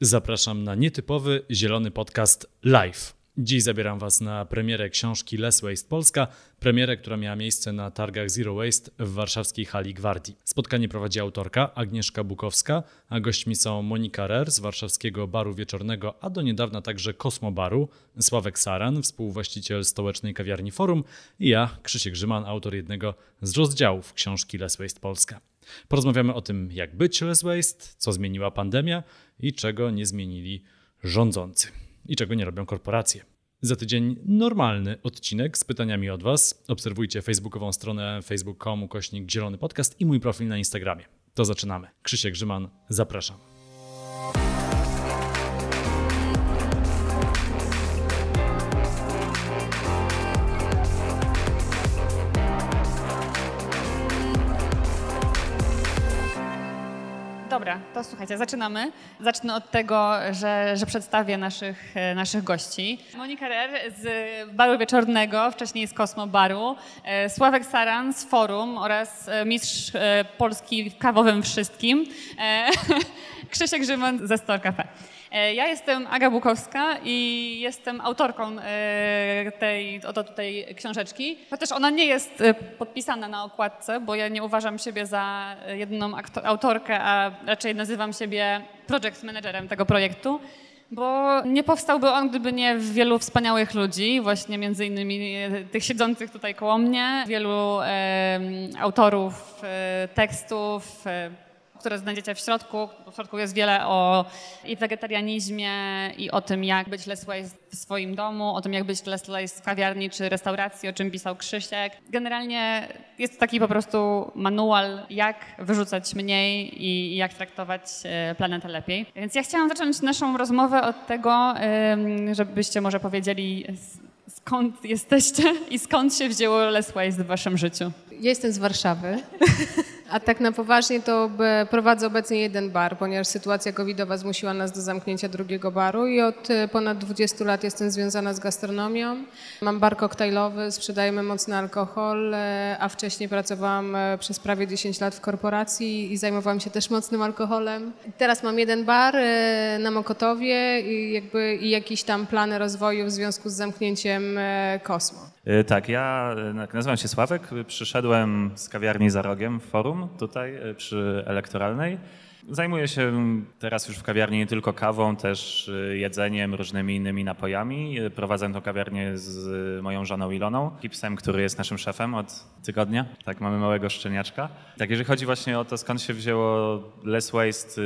Zapraszam na nietypowy zielony podcast live. Dziś zabieram Was na premierę książki Less Waste Polska, premierę, która miała miejsce na targach Zero Waste w warszawskiej hali Gwardii. Spotkanie prowadzi autorka Agnieszka Bukowska, a gośćmi są Monika Rer z warszawskiego baru wieczornego, a do niedawna także Kosmobaru, Sławek Saran, współwłaściciel stołecznej kawiarni Forum i ja, Krzysiek Grzyman, autor jednego z rozdziałów książki Less Waste Polska. Porozmawiamy o tym, jak być less waste, co zmieniła pandemia i czego nie zmienili rządzący i czego nie robią korporacje. Za tydzień normalny odcinek z pytaniami od Was. Obserwujcie facebookową stronę facebook.com kośnik zielony podcast i mój profil na Instagramie. To zaczynamy. Krzysiek Grzyman, zapraszam. Dobra, to słuchajcie, zaczynamy. Zacznę od tego, że, że przedstawię naszych, e, naszych gości. Monika Rer z Baru Wieczornego, wcześniej z Kosmo Baru, e, Sławek Saran z Forum oraz e, mistrz Polski w kawowym wszystkim, Krzysiek Grzyman ze Store Cafe. E, ja jestem Aga Bukowska i jestem autorką e, tej oto tutaj książeczki. Chociaż ona nie jest e, podpisana na okładce, bo ja nie uważam siebie za jedną autorkę, a raczej nazywam siebie project managerem tego projektu bo nie powstałby on, gdyby nie wielu wspaniałych ludzi, właśnie między innymi tych siedzących tutaj koło mnie, wielu e, autorów e, tekstów, e, które znajdziecie w środku. W środku jest wiele o i wegetarianizmie, i o tym, jak być less waste w swoim domu, o tym, jak być less waste w kawiarni czy restauracji, o czym pisał Krzysiek. Generalnie jest taki po prostu manual, jak wyrzucać mniej i jak traktować e, planetę lepiej. Więc ja chciałam zacząć naszą rozmowę od tego, żebyście może powiedzieli, skąd jesteście i skąd się wzięło less waste w waszym życiu. Ja jestem z Warszawy. A tak na poważnie to prowadzę obecnie jeden bar, ponieważ sytuacja covidowa zmusiła nas do zamknięcia drugiego baru i od e, ponad 20 lat jestem związana z gastronomią. Mam bar koktajlowy, sprzedajemy mocny alkohol, e, a wcześniej pracowałam e, przez prawie 10 lat w korporacji i zajmowałam się też mocnym alkoholem. Teraz mam jeden bar na Mokotowie i, jakby, i jakieś tam plany rozwoju w związku z zamknięciem Kosmo. Tak, ja nazywam się Sławek, przyszedłem z kawiarni za rogiem w forum tutaj e, przy elektoralnej. Zajmuję się teraz już w kawiarni nie tylko kawą, też e, jedzeniem, różnymi innymi napojami. E, prowadzę tą kawiarnię z moją żoną Iloną, hipsem, który jest naszym szefem od tygodnia. Tak, mamy małego szczeniaczka. Tak, jeżeli chodzi właśnie o to, skąd się wzięło Less Waste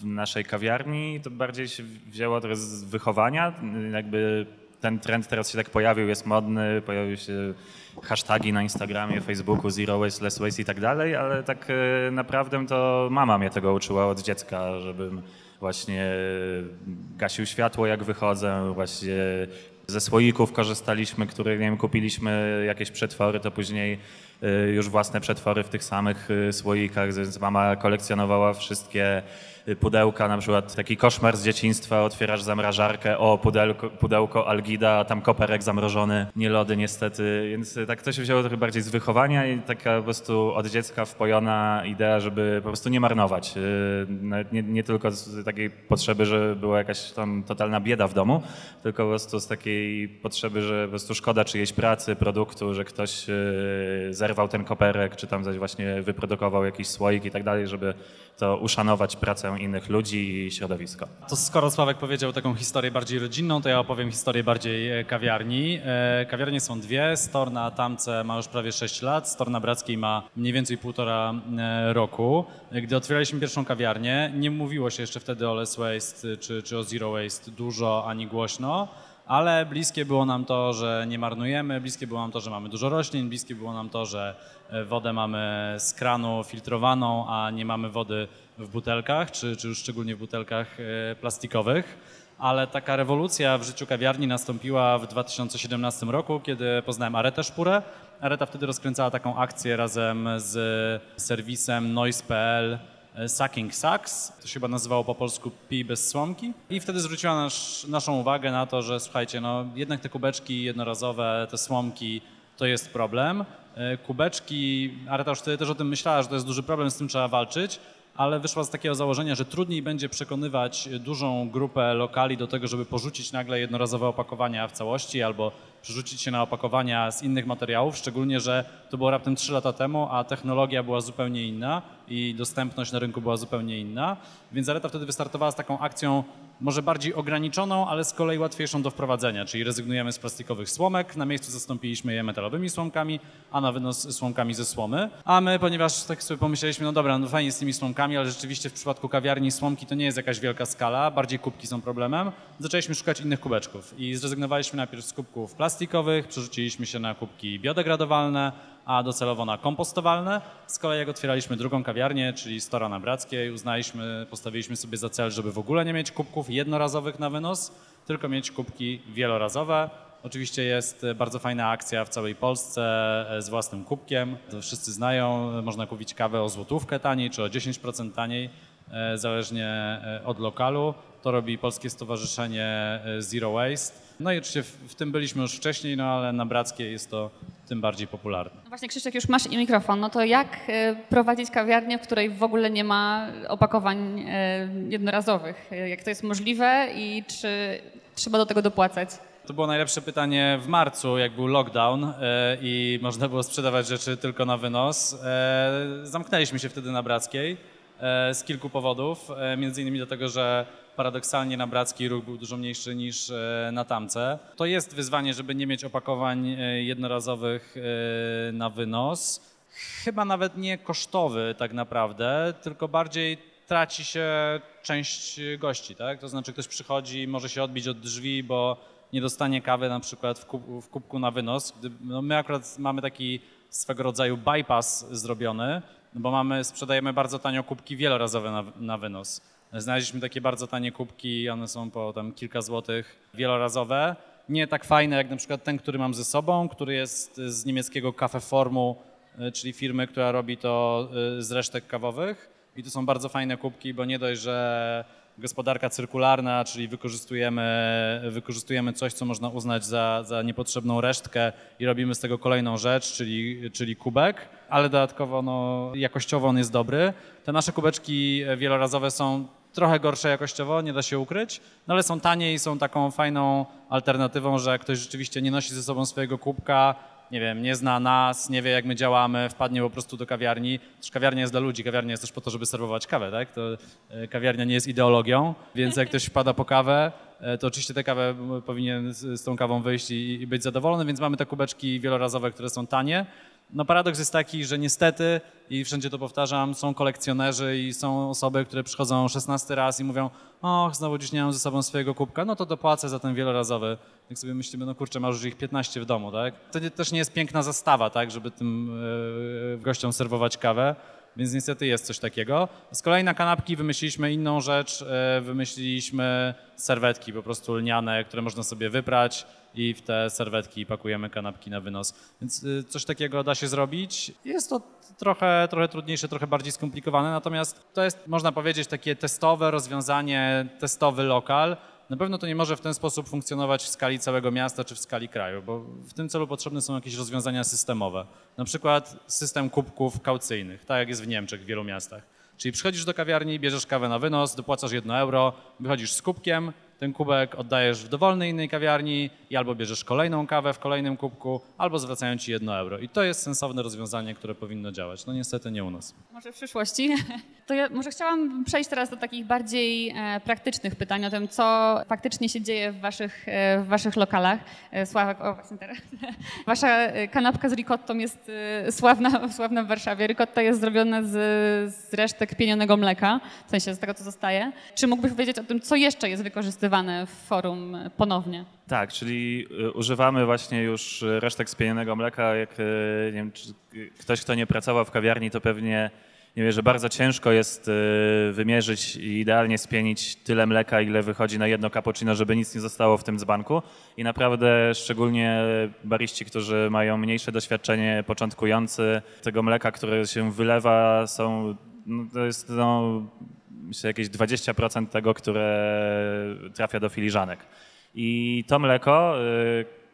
w naszej kawiarni, to bardziej się wzięło to z wychowania. Jakby ten trend teraz się tak pojawił, jest modny, pojawił się hasztagi na Instagramie, Facebooku, Zero Waste, Less Waste i tak dalej, ale tak e, naprawdę to mama mnie tego uczyła od dziecka, żebym właśnie gasił światło jak wychodzę, właśnie ze słoików korzystaliśmy, które nie wiem, kupiliśmy jakieś przetwory, to później e, już własne przetwory w tych samych e, słoikach, więc mama kolekcjonowała wszystkie pudełka, na przykład taki koszmar z dzieciństwa, otwierasz zamrażarkę, o pudełko, pudełko Algida, a tam koperek zamrożony, nie lody niestety, więc tak to się wzięło trochę bardziej z wychowania i taka po prostu od dziecka wpojona idea, żeby po prostu nie marnować. Y, nie, nie tylko z takiej potrzeby, że była jakaś tam totalna bieda w domu, tylko po prostu z takiej potrzeby, że po prostu szkoda czyjejś pracy, produktu, że ktoś y, zerwał ten koperek, czy tam zaś właśnie wyprodukował jakiś słoik i tak dalej, żeby to uszanować pracę innych ludzi i środowisko. To skoro Sławek powiedział taką historię bardziej rodzinną, to ja opowiem historię bardziej e, kawiarni. E, kawiarnie są dwie. Stor na Tamce ma już prawie 6 lat, Stor na Brackiej ma mniej więcej półtora e, roku. Gdy otwieraliśmy pierwszą kawiarnię, nie mówiło się jeszcze wtedy o less waste czy, czy o zero waste dużo ani głośno ale bliskie było nam to, że nie marnujemy, bliskie było nam to, że mamy dużo roślin, bliskie było nam to, że wodę mamy z kranu filtrowaną, a nie mamy wody w butelkach, czy, czy już szczególnie w butelkach e, plastikowych. Ale taka rewolucja w życiu kawiarni nastąpiła w 2017 roku, kiedy poznałem Aretę Szpurę. Areta wtedy rozkręcała taką akcję razem z serwisem noise.pl E, Sucking Sucks, to się chyba nazywało po polsku Pij bez słomki. I wtedy zwróciła nasz, naszą uwagę na to, że słuchajcie, no jednak te kubeczki jednorazowe, te słomki to jest problem. E, kubeczki, Areta już wtedy też o tym myślała, że to jest duży problem, z tym trzeba walczyć, ale wyszła z takiego założenia, że trudniej będzie przekonywać dużą grupę lokali do tego, żeby porzucić nagle jednorazowe opakowania w całości albo przerzucić się na opakowania z innych materiałów, szczególnie, że to było raptem 3 lata temu, a technologia była zupełnie inna i dostępność na rynku była zupełnie inna. Więc Zareta wtedy wystartowała z taką akcją może bardziej ograniczoną, ale z kolei łatwiejszą do wprowadzenia, czyli rezygnujemy z plastikowych słomek, na miejscu zastąpiliśmy je metalowymi słomkami, a na wynos słomkami ze słomy. A my, ponieważ tak sobie pomyśleliśmy, no dobra, no fajnie z tymi słomkami, ale rzeczywiście w przypadku kawiarni słomki to nie jest jakaś wielka skala, bardziej kubki są problemem, zaczęliśmy szukać innych kubeczków i zrezygnowaliśmy najpierw z kubków plastikowych, przerzuciliśmy się na kubki biodegradowalne, a docelowo na kompostowalne. Z kolei jak otwieraliśmy drugą kawiarnię, czyli Stora na Brackiej, uznaliśmy, postawiliśmy sobie za cel, żeby w ogóle nie mieć kubków jednorazowych na wynos, tylko mieć kubki wielorazowe. Oczywiście jest bardzo fajna akcja w całej Polsce e, z własnym kubkiem. To wszyscy znają, można kupić kawę o złotówkę taniej czy o 10% taniej, e, zależnie e, od lokalu. To robi Polskie Stowarzyszenie Zero Waste. No i oczywiście w, w tym byliśmy już wcześniej, no ale na Brackiej jest to tym bardziej popularne. No właśnie Krzysztof, już masz mikrofon, no to jak prowadzić kawiarnię, w której w ogóle nie ma opakowań jednorazowych? Jak to jest możliwe i czy trzeba do tego dopłacać? To było najlepsze pytanie w marcu, jak był lockdown e, i można było sprzedawać rzeczy tylko na wynos. E, zamknęliśmy się wtedy na Brackiej e, z kilku powodów, między innymi dlatego, że paradoksalnie na Brackiej ruch był dużo mniejszy niż na Tamce. To jest wyzwanie, żeby nie mieć opakowań jednorazowych na wynos. Chyba nawet nie kosztowy tak naprawdę, tylko bardziej traci się część gości, tak? To znaczy ktoś przychodzi, może się odbić od drzwi, bo nie dostanie kawy na przykład w, kub, w kubku na wynos. No my akurat mamy taki swego rodzaju bypass zrobiony, bo mamy, sprzedajemy bardzo tanio kubki wielorazowe na, na wynos. Znaleźliśmy takie bardzo tanie kubki, one są po tam kilka złotych wielorazowe. Nie tak fajne jak na przykład ten, który mam ze sobą, który jest z niemieckiego Cafe Formu, y, czyli firmy, która robi to y, z resztek kawowych. I to są bardzo fajne kubki, bo nie dość, że gospodarka cyrkularna, czyli wykorzystujemy, wykorzystujemy coś, co można uznać za, za niepotrzebną resztkę i robimy z tego kolejną rzecz, czyli, czyli kubek, ale dodatkowo no, jakościowo on jest dobry. Te nasze kubeczki wielorazowe są trochę gorsze jakościowo, nie da się ukryć, no ale są tanie i są taką fajną alternatywą, że ktoś rzeczywiście nie nosi ze sobą swojego kubka, nie wiem, nie zna nas, nie wie jak my działamy, wpadnie po prostu do kawiarni. Też kawiarnia jest dla ludzi, kawiarnia jest też po to, żeby serwować kawę, tak? To e, kawiarnia nie jest ideologią, więc jak ktoś wpada po kawę, e, to oczywiście tę kawę powinien z tą kawą wyjść i, i być zadowolony, więc mamy te kubeczki wielorazowe, które są tanie. No paradoks jest taki, że niestety, i wszędzie to powtarzam, są kolekcjonerzy i są osoby, które przychodzą 16 raz i mówią, och, znowu dziś nie mam ze sobą swojego kubka, no to dopłacę za ten wielorazowy. Jak sobie myślimy, no kurczę, masz już ich 15 w domu, tak? To nie, też nie jest piękna zastawa, tak, żeby tym yy, gościom serwować kawę. Więc niestety jest coś takiego. Z kolei na kanapki wymyśliliśmy inną rzecz. E, wymyśliliśmy serwetki po prostu lniane, które można sobie wyprać i w te serwetki pakujemy kanapki na wynos. Więc y, coś takiego da się zrobić. Jest to trochę, trochę trudniejsze, trochę bardziej skomplikowane, natomiast to jest, można powiedzieć, takie testowe rozwiązanie, testowy lokal, na pewno to nie może w ten sposób funkcjonować w skali całego miasta czy w skali kraju, bo w tym celu potrzebne są jakieś rozwiązania systemowe. Na przykład system kubków kaucyjnych, tak jak jest w Niemczech w wielu miastach. Czyli przychodzisz do kawiarni, bierzesz kawę na wynos, dopłacasz jedno euro, wychodzisz z kubkiem, ten kubek oddajesz w dowolnej innej kawiarni i albo bierzesz kolejną kawę w kolejnym kubku, albo zwracają ci jedno euro. I to jest sensowne rozwiązanie, które powinno działać. No niestety nie u nas. Może w przyszłości. To ja może chciałam przejść teraz do takich bardziej e, praktycznych pytań o tym, co faktycznie się dzieje w waszych, e, w waszych lokalach. E, Sławek, o właśnie teraz. Wasza kanapka z ricottą jest sławna, sławna w Warszawie. Ricotta jest zrobiona z, z resztek pienionego mleka, w sensie z tego, co zostaje. Czy mógłbyś powiedzieć o tym, co jeszcze jest wykorzystywane wykorzystywane w forum ponownie. Tak, czyli y, używamy właśnie już resztek spienionego mleka. Jak y, nie wiem, ktoś, kto nie pracował w kawiarni, to pewnie nie wie, że bardzo ciężko jest y, wymierzyć i idealnie spienić tyle mleka, ile wychodzi na jedno cappuccino, żeby nic nie zostało w tym dzbanku. I naprawdę szczególnie bariści, którzy mają mniejsze doświadczenie, początkujący, tego mleka, które się wylewa, są, no, to jest no, myślę, jakieś 20% tego, które trafia do filiżanek. I to mleko,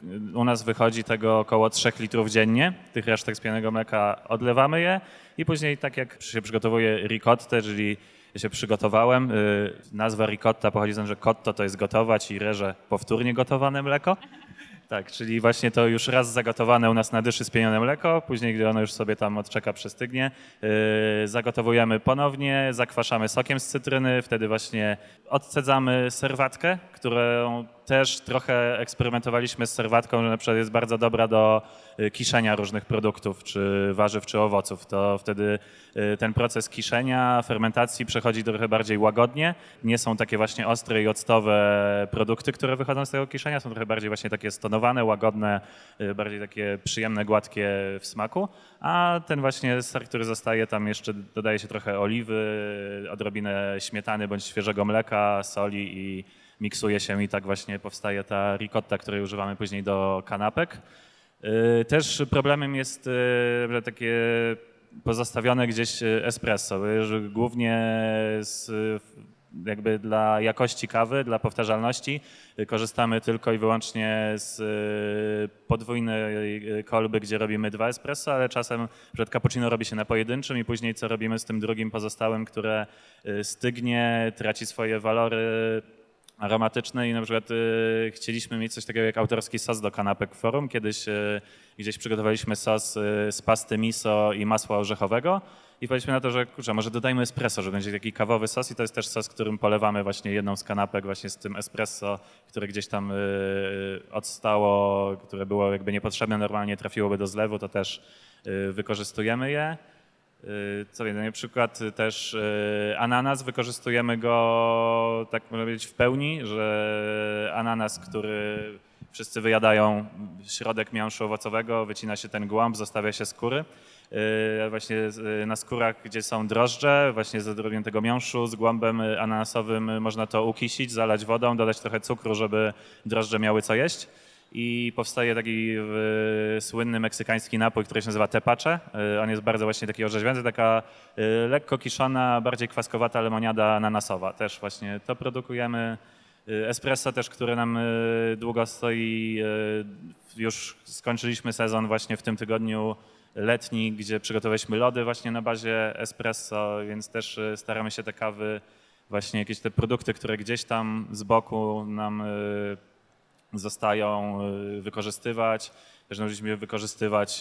y, u nas wychodzi tego około 3 litrów dziennie, tych resztek z pianego mleka odlewamy je i później tak jak się przygotowuje ricottę, czyli się przygotowałem, y, nazwa ricotta pochodzi stąd, że cotto to jest gotować i reże powtórnie gotowane mleko. Tak, czyli właśnie to już raz zagotowane u nas na dyszy spienione mleko, później gdy ono już sobie tam odczeka, przestygnie, yy, zagotowujemy ponownie, zakwaszamy sokiem z cytryny, wtedy właśnie odcedzamy serwatkę, którą też trochę eksperymentowaliśmy z serwatką, że na przykład jest bardzo dobra do y, kiszenia różnych produktów, czy warzyw, czy owoców. To wtedy y, ten proces kiszenia, fermentacji przechodzi trochę bardziej łagodnie. Nie są takie właśnie ostre i octowe produkty, które wychodzą z tego kiszenia, są trochę bardziej właśnie takie stonowane, łagodne, y, bardziej takie przyjemne, gładkie w smaku. A ten właśnie ser, który zostaje, tam jeszcze dodaje się trochę oliwy, odrobinę śmietany bądź świeżego mleka, soli i miksuje się i tak właśnie powstaje ta ricotta, której używamy później do kanapek. Y, też problemem jest y, takie pozostawione gdzieś espresso, że głównie z, jakby dla jakości kawy, dla powtarzalności korzystamy tylko i wyłącznie z podwójnej kolby, gdzie robimy dwa espresso, ale czasem przed cappuccino robi się na pojedynczym i później co robimy z tym drugim pozostałym, które y, stygnie, traci swoje walory aromatyczne i na przykład y, chcieliśmy mieć coś takiego jak autorski sos do kanapek forum. Kiedyś y, gdzieś przygotowaliśmy sos y, z pasty miso i masła orzechowego i powiedzieliśmy na to, że kurczę, może dodajmy espresso, że będzie taki kawowy sos i to jest też sos, którym polewamy właśnie jedną z kanapek właśnie z tym espresso, które gdzieś tam y, odstało, które było jakby niepotrzebne, normalnie trafiłoby do zlewu, to też y, wykorzystujemy je. Y, co wiem, na przykład też y, ananas, wykorzystujemy go tak można powiedzieć w pełni, że ananas, który wszyscy wyjadają środek miąższu owocowego, wycina się ten głąb, zostawia się skóry. Y, właśnie na skórach, gdzie są drożdże, właśnie z odrobieniem tego miąższu, z głąbem ananasowym można to ukisić, zalać wodą, dodać trochę cukru, żeby drożdże miały co jeść i powstaje taki słynny meksykański napój, który się nazywa tepacze. Y, on jest bardzo właśnie taki orzeźwiający, taka y, lekko kiszona, bardziej kwaskowata lemoniada ananasowa. Też właśnie to produkujemy. Espresso też, które nam długo stoi. Już skończyliśmy sezon właśnie w tym tygodniu letni, gdzie przygotowaliśmy lody właśnie na bazie espresso, więc też staramy się te kawy, właśnie jakieś te produkty, które gdzieś tam z boku nam zostają y, wykorzystywać. Możemy wykorzystywać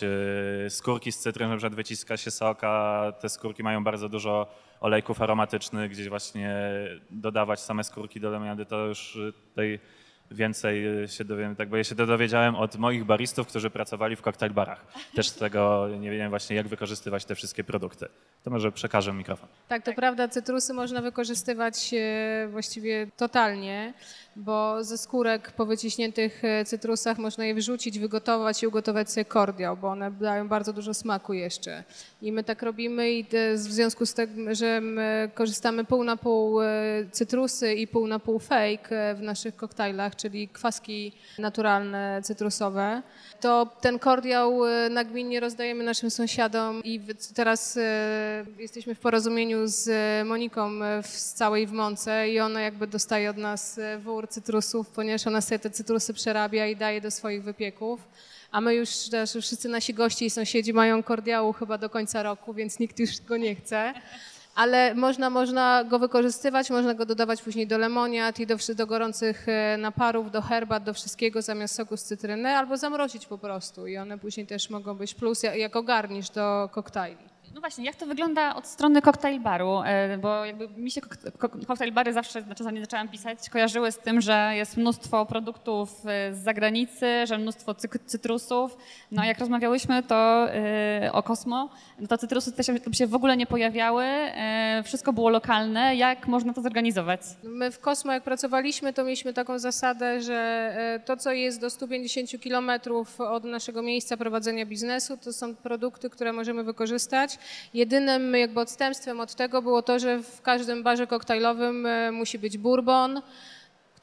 y, skórki z cytryn, na przykład wyciska się soka. Te skórki mają bardzo dużo olejków aromatycznych, gdzie właśnie dodawać same skórki do lemoniady, to już tutaj więcej y, się dowiem, tak bo ja się to dowiedziałem od moich baristów, którzy pracowali w cocktail barach. Też z tego nie wiedziałem właśnie, jak wykorzystywać te wszystkie produkty. To może przekażę mikrofon. Tak, to prawda, cytrusy można wykorzystywać e, właściwie totalnie, bo ze skórek po wyciśniętych e, cytrusach można je wrzucić, wygotować i ugotować sobie kordiał, bo one dają bardzo dużo smaku jeszcze. I my tak robimy i w związku z tym, że my korzystamy pół na pół e, cytrusy i pół na pół fake w naszych koktajlach, czyli kwaski naturalne cytrusowe, to ten kordiał nagminnie rozdajemy naszym sąsiadom i teraz jesteśmy w porozumieniu z Moniką z całej w Mące i ona jakby dostaje od nas wór cytrusów, ponieważ ona sobie te cytrusy przerabia i daje do swoich wypieków. A my już też wszyscy nasi goście i sąsiedzi mają kordiału chyba do końca roku, więc nikt już go nie chce ale można, można go wykorzystywać, można go dodawać później do lemoniad i do, do gorących e, naparów, do herbat, do wszystkiego zamiast soku z cytryny, albo zamrozić po prostu i one później też mogą być plus jako garnisz do koktajli. No właśnie, jak to wygląda od strony koktajl baru? E, bo jakby mi się koktajl bary zawsze, znaczy zaczęłam pisać, kojarzyły z tym, że jest mnóstwo produktów e, z zagranicy, że mnóstwo cytrusów. No jak rozmawiałyśmy to e, o Kosmo, no to cytrusy się w ogóle nie pojawiały, wszystko było lokalne. Jak można to zorganizować? My w Kosmo jak pracowaliśmy, to mieliśmy taką zasadę, że to, co jest do 150 kilometrów od naszego miejsca prowadzenia biznesu, to są produkty, które możemy wykorzystać Jedynym jakby odstępstwem od tego było to, że w każdym barze koktajlowym e, musi być bourbon,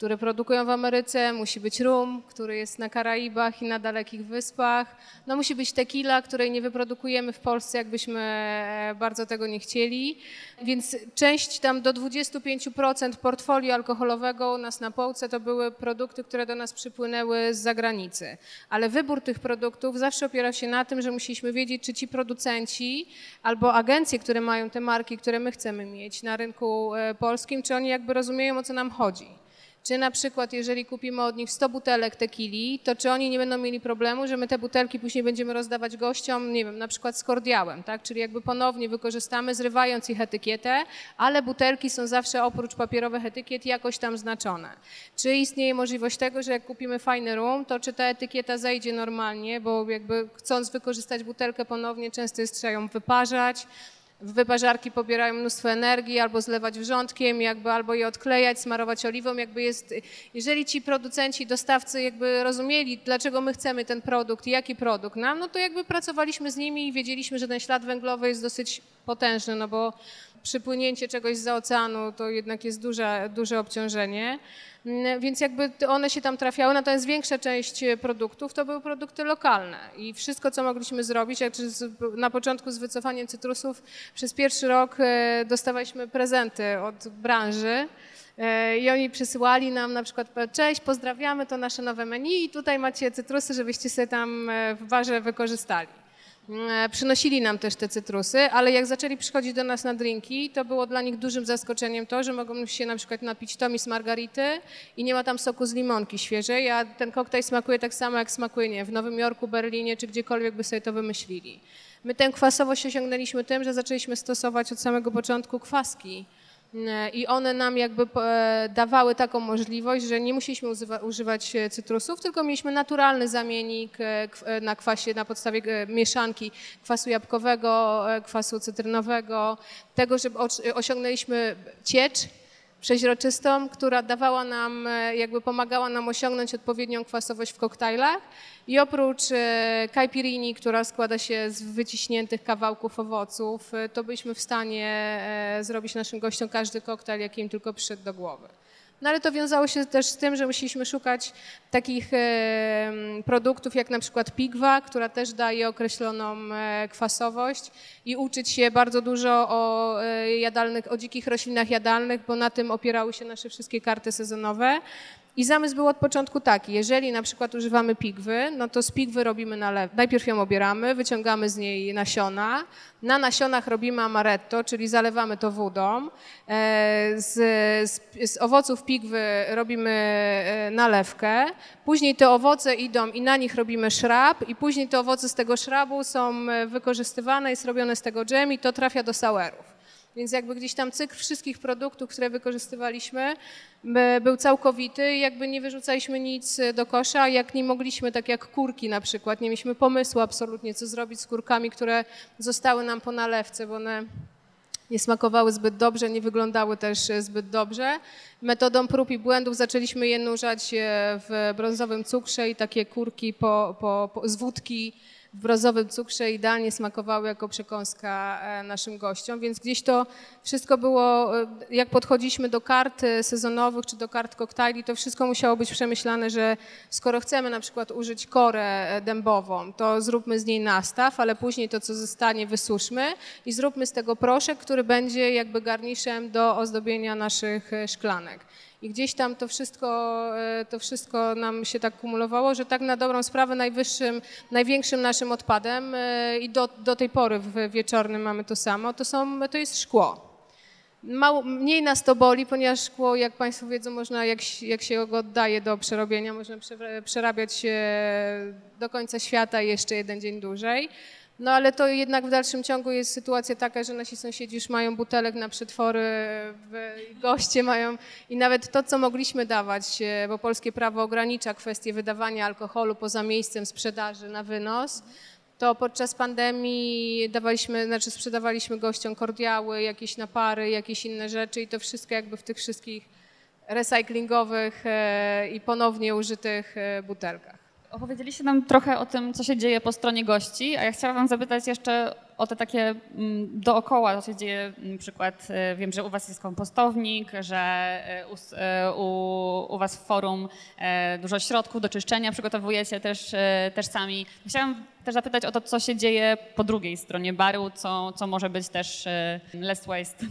które produkują w Ameryce, musi być rum, który jest na Karaibach i na dalekich wyspach. No musi być tequila, której nie wyprodukujemy w Polsce, jakbyśmy e, bardzo tego nie chcieli. Więc część tam do 25% portfolio alkoholowego u nas na półce to były produkty, które do nas przypłynęły z zagranicy. Ale wybór tych produktów zawsze opierał się na tym, że musieliśmy wiedzieć, czy ci producenci albo agencje, które mają te marki, które my chcemy mieć na rynku e, polskim, czy oni jakby rozumieją, o co nam chodzi. Czy na przykład, jeżeli kupimy od nich 100 butelek tequili, to czy oni nie będą mieli problemu, że my te butelki później będziemy rozdawać gościom, nie wiem, na przykład z kordiałem, tak? Czyli jakby ponownie wykorzystamy, zrywając ich etykietę, ale butelki są zawsze oprócz papierowych etykiet jakoś tam znaczone. Czy istnieje możliwość tego, że jak kupimy fajny rum, to czy ta etykieta zejdzie normalnie, bo jakby chcąc wykorzystać butelkę ponownie, często jest trzeba ją wyparzać, wyparzarki pobierają mnóstwo energii, albo zlewać wrzątkiem, jakby albo je odklejać, smarować oliwą, jakby jest, jeżeli ci producenci, dostawcy jakby rozumieli, dlaczego my chcemy ten produkt i jaki produkt nam, no to jakby pracowaliśmy z nimi i wiedzieliśmy, że ten ślad węglowy jest dosyć potężny, no bo przypłynięcie czegoś z oceanu to jednak jest duże, duże obciążenie. Mm, Więc jakby one się tam trafiały, natomiast większa część produktów to były produkty lokalne i wszystko, co mogliśmy zrobić, jak na początku z wycofaniem cytrusów, przez pierwszy rok e, dostawaliśmy prezenty od branży. E, I oni przysyłali nam na przykład, cześć, pozdrawiamy, to nasze nowe menu i tutaj macie cytrusy, żebyście sobie tam e, w barze wykorzystali. E, Przynosili nam też te cytrusy, ale jak zaczęli przychodzić do nas na drinki, to było dla nich dużym zaskoczeniem to, że mogą się na przykład napić tomi z margarity i nie ma tam soku z limonki świeżej, a ten koktajl smakuje tak samo jak smakuje nie, w Nowym Jorku, Berlinie czy gdziekolwiek by sobie to wymyślili. My tę kwasowość osiągnęliśmy tym, że zaczęliśmy stosować od samego początku kwaski. E, I one nam jakby e, dawały taką możliwość, że nie musieliśmy używa- używać e, cytrusów, tylko mieliśmy naturalny zamiennik na kwasie na podstawie mieszanki kwasu jabłkowego, kwasu cytrynowego, tego, że osiągnęliśmy ciecz przeźroczystą, która dawała nam, e, jakby pomagała nam osiągnąć odpowiednią kwasowość w koktajlach. I oprócz e, caipirini, która składa się z wyciśniętych kawałków owoców, e, to byliśmy w stanie zrobić naszym gościom każdy koktajl, jaki im tylko przyszedł do głowy. No ale to wiązało się też z tym, że musieliśmy szukać takich e, produktów jak na przykład pigwa, która też daje określoną e, kwasowość i uczyć się bardzo dużo o e, jadalnych, o dzikich roślinach jadalnych, bo na tym opierały się nasze wszystkie karty sezonowe. I zamysł był od początku taki, jeżeli na przykład używamy pigwy, no to z pigwy robimy nalew. Najpierw ją obieramy, wyciągamy z niej nasiona. Na nasionach robimy amaretto, czyli zalewamy to wodą. E, Z, z, z owoców pigwy robimy e, nalewkę. Później te owoce idą i na nich robimy szrab i później te owoce z tego szrabu są e, wykorzystywane, jest robione z tego dżem i to trafia do sauerów. Więc jakby gdzieś tam cykl wszystkich produktów, które wykorzystywaliśmy, by- był całkowity i jakby nie wyrzucaliśmy nic e, do kosza, jak nie mogliśmy, tak jak kurki na przykład, nie mieliśmy pomysłu absolutnie, co zrobić z kurkami, które zostały nam po nalewce, bo one nie smakowały zbyt dobrze, nie wyglądały też e, zbyt dobrze. Metodą prób i błędów zaczęliśmy je nurzać e, w brązowym cukrze i takie kurki po, po, po, z wódki w brązowym cukrze idealnie smakowały jako przekąska e, naszym gościom, więc gdzieś to wszystko było, e, jak podchodziliśmy do kart e, sezonowych czy do kart koktajli, to wszystko musiało być przemyślane, że skoro chcemy na przykład użyć korę dębową, to zróbmy z niej nastaw, ale później to, co zostanie, wysuszmy i zróbmy z tego proszek, który będzie jakby garniszem do ozdobienia naszych szklanek. I gdzieś tam to wszystko, e, to wszystko nam się tak kumulowało, że tak na dobrą sprawę najwyższym, największym naszym odpadem e, i do, do tej pory w wieczornym mamy to samo, to, są, to jest szkło. Mało, mniej nas to boli, ponieważ szkło, jak Państwo wiedzą, można, jak, jak się go oddaje do przerobienia, można prze- przerabiać do końca świata jeszcze jeden dzień dłużej. No ale to jednak w dalszym ciągu jest sytuacja taka, że nasi sąsiedzi już mają butelek na przetwory, goście mają i nawet to, co mogliśmy dawać, e, bo polskie prawo ogranicza kwestię wydawania alkoholu poza miejscem sprzedaży na wynos, to podczas pandemii dawaliśmy, znaczy sprzedawaliśmy gościom kordiały, jakieś napary, jakieś inne rzeczy i to wszystko jakby w tych wszystkich recyklingowych e, i ponownie użytych e, butelkach. Opowiedzieliście nam trochę o tym, co się dzieje po stronie gości, a ja chciałam zapytać jeszcze o te takie mm, dookoła, co się dzieje, na przykład e, wiem, że u was jest kompostownik, że u, s- e, u, u was w forum dużo środków do czyszczenia przygotowujecie też, też sami. Chciałam też zapytać o to, co się dzieje po drugiej stronie baru, co, co może być też less waste.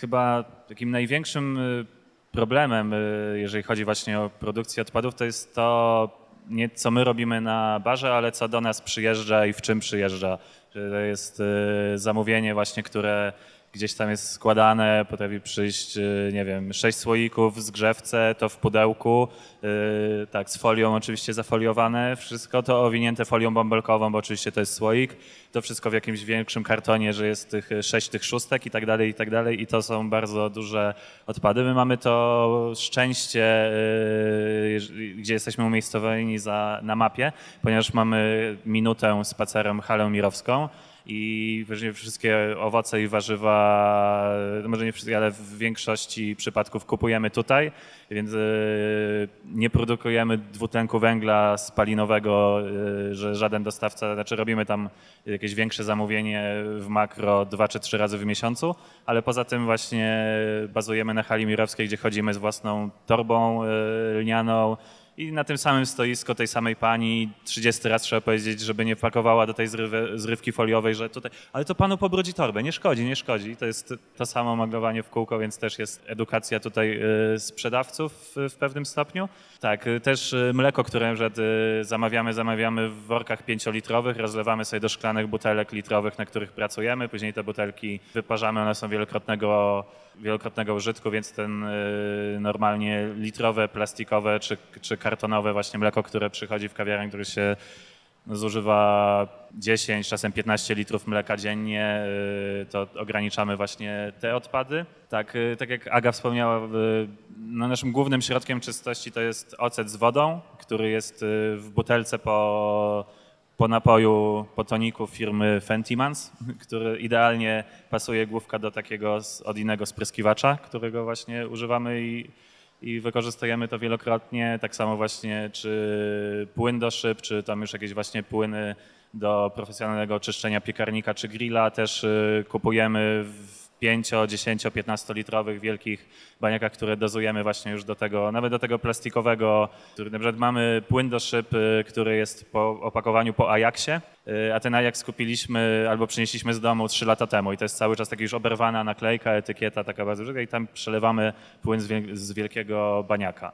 Chyba takim największym y, problemem, y, jeżeli chodzi właśnie o produkcję odpadów, to jest to, nie co my robimy na barze, ale co do nas przyjeżdża i w czym przyjeżdża. To jest y, zamówienie właśnie, które gdzieś tam jest składane, potrafi przyjść, y, nie wiem, sześć słoików z grzewce, to w pudełku, y, tak, z folią oczywiście zafoliowane, wszystko to owinięte folią bąbelkową, bo oczywiście to jest słoik, to wszystko w jakimś większym kartonie, że jest tych y, sześć tych szóstek i tak dalej, i tak dalej i to są bardzo duże odpady. My mamy to szczęście, gdzie jesteśmy umiejscowieni za, na mapie, ponieważ mamy minutę spacerem halę mirowską i właśnie wszystkie owoce i warzywa, no może nie wszystkie, ale w większości przypadków kupujemy tutaj, więc y, nie produkujemy dwutlenku węgla spalinowego, y, że żaden dostawca, znaczy robimy tam jakieś większe zamówienie w makro dwa czy trzy razy w miesiącu, ale poza tym właśnie bazujemy na hali mirowskiej, gdzie chodzimy z własną torbą y, lnianą, i na tym samym stoisku tej samej pani 30 raz trzeba powiedzieć, żeby nie pakowała do tej zrywy, zrywki foliowej, że tutaj, ale to panu pobrudzi torbę, nie szkodzi, nie szkodzi. To jest to samo maglowanie w kółko, więc też jest edukacja tutaj y, sprzedawców w, pewnym stopniu. Tak, y, też y, mleko, które zamawiamy, zamawiamy w workach pięciolitrowych, rozlewamy sobie do szklanych butelek litrowych, na których pracujemy, później te butelki wyparzamy, one są wielokrotnego, wielokrotnego użytku, więc ten y, normalnie litrowe, plastikowe czy, czy kartonowe właśnie mleko, które przychodzi w kawiarni, które się zużywa 10, czasem 15 litrów mleka dziennie, y, to ograniczamy właśnie te odpady. Tak, y, tak jak Aga wspomniała, no naszym głównym środkiem czystości to jest ocet z wodą, który jest w butelce po, po napoju, po toniku firmy Fentimans, który idealnie pasuje główka do takiego od innego spryskiwacza, którego właśnie używamy i, i wykorzystujemy to wielokrotnie. Tak samo właśnie czy płyn do szyb, czy tam już jakieś właśnie płyny do profesjonalnego czyszczenia piekarnika czy grilla też y, kupujemy w 5, 10, 15 litrowych wielkich baniakach, które dozujemy właśnie już do tego, nawet do tego plastikowego, który na przykład mamy płyn do szyb, który jest po opakowaniu po Ajaxie, y, a ten Ajax kupiliśmy albo przynieśliśmy z domu 3 lata temu i to jest cały czas taka już oberwana naklejka, etykieta taka bardzo duża i tam przelewamy płyn z, wiel- z wielkiego baniaka.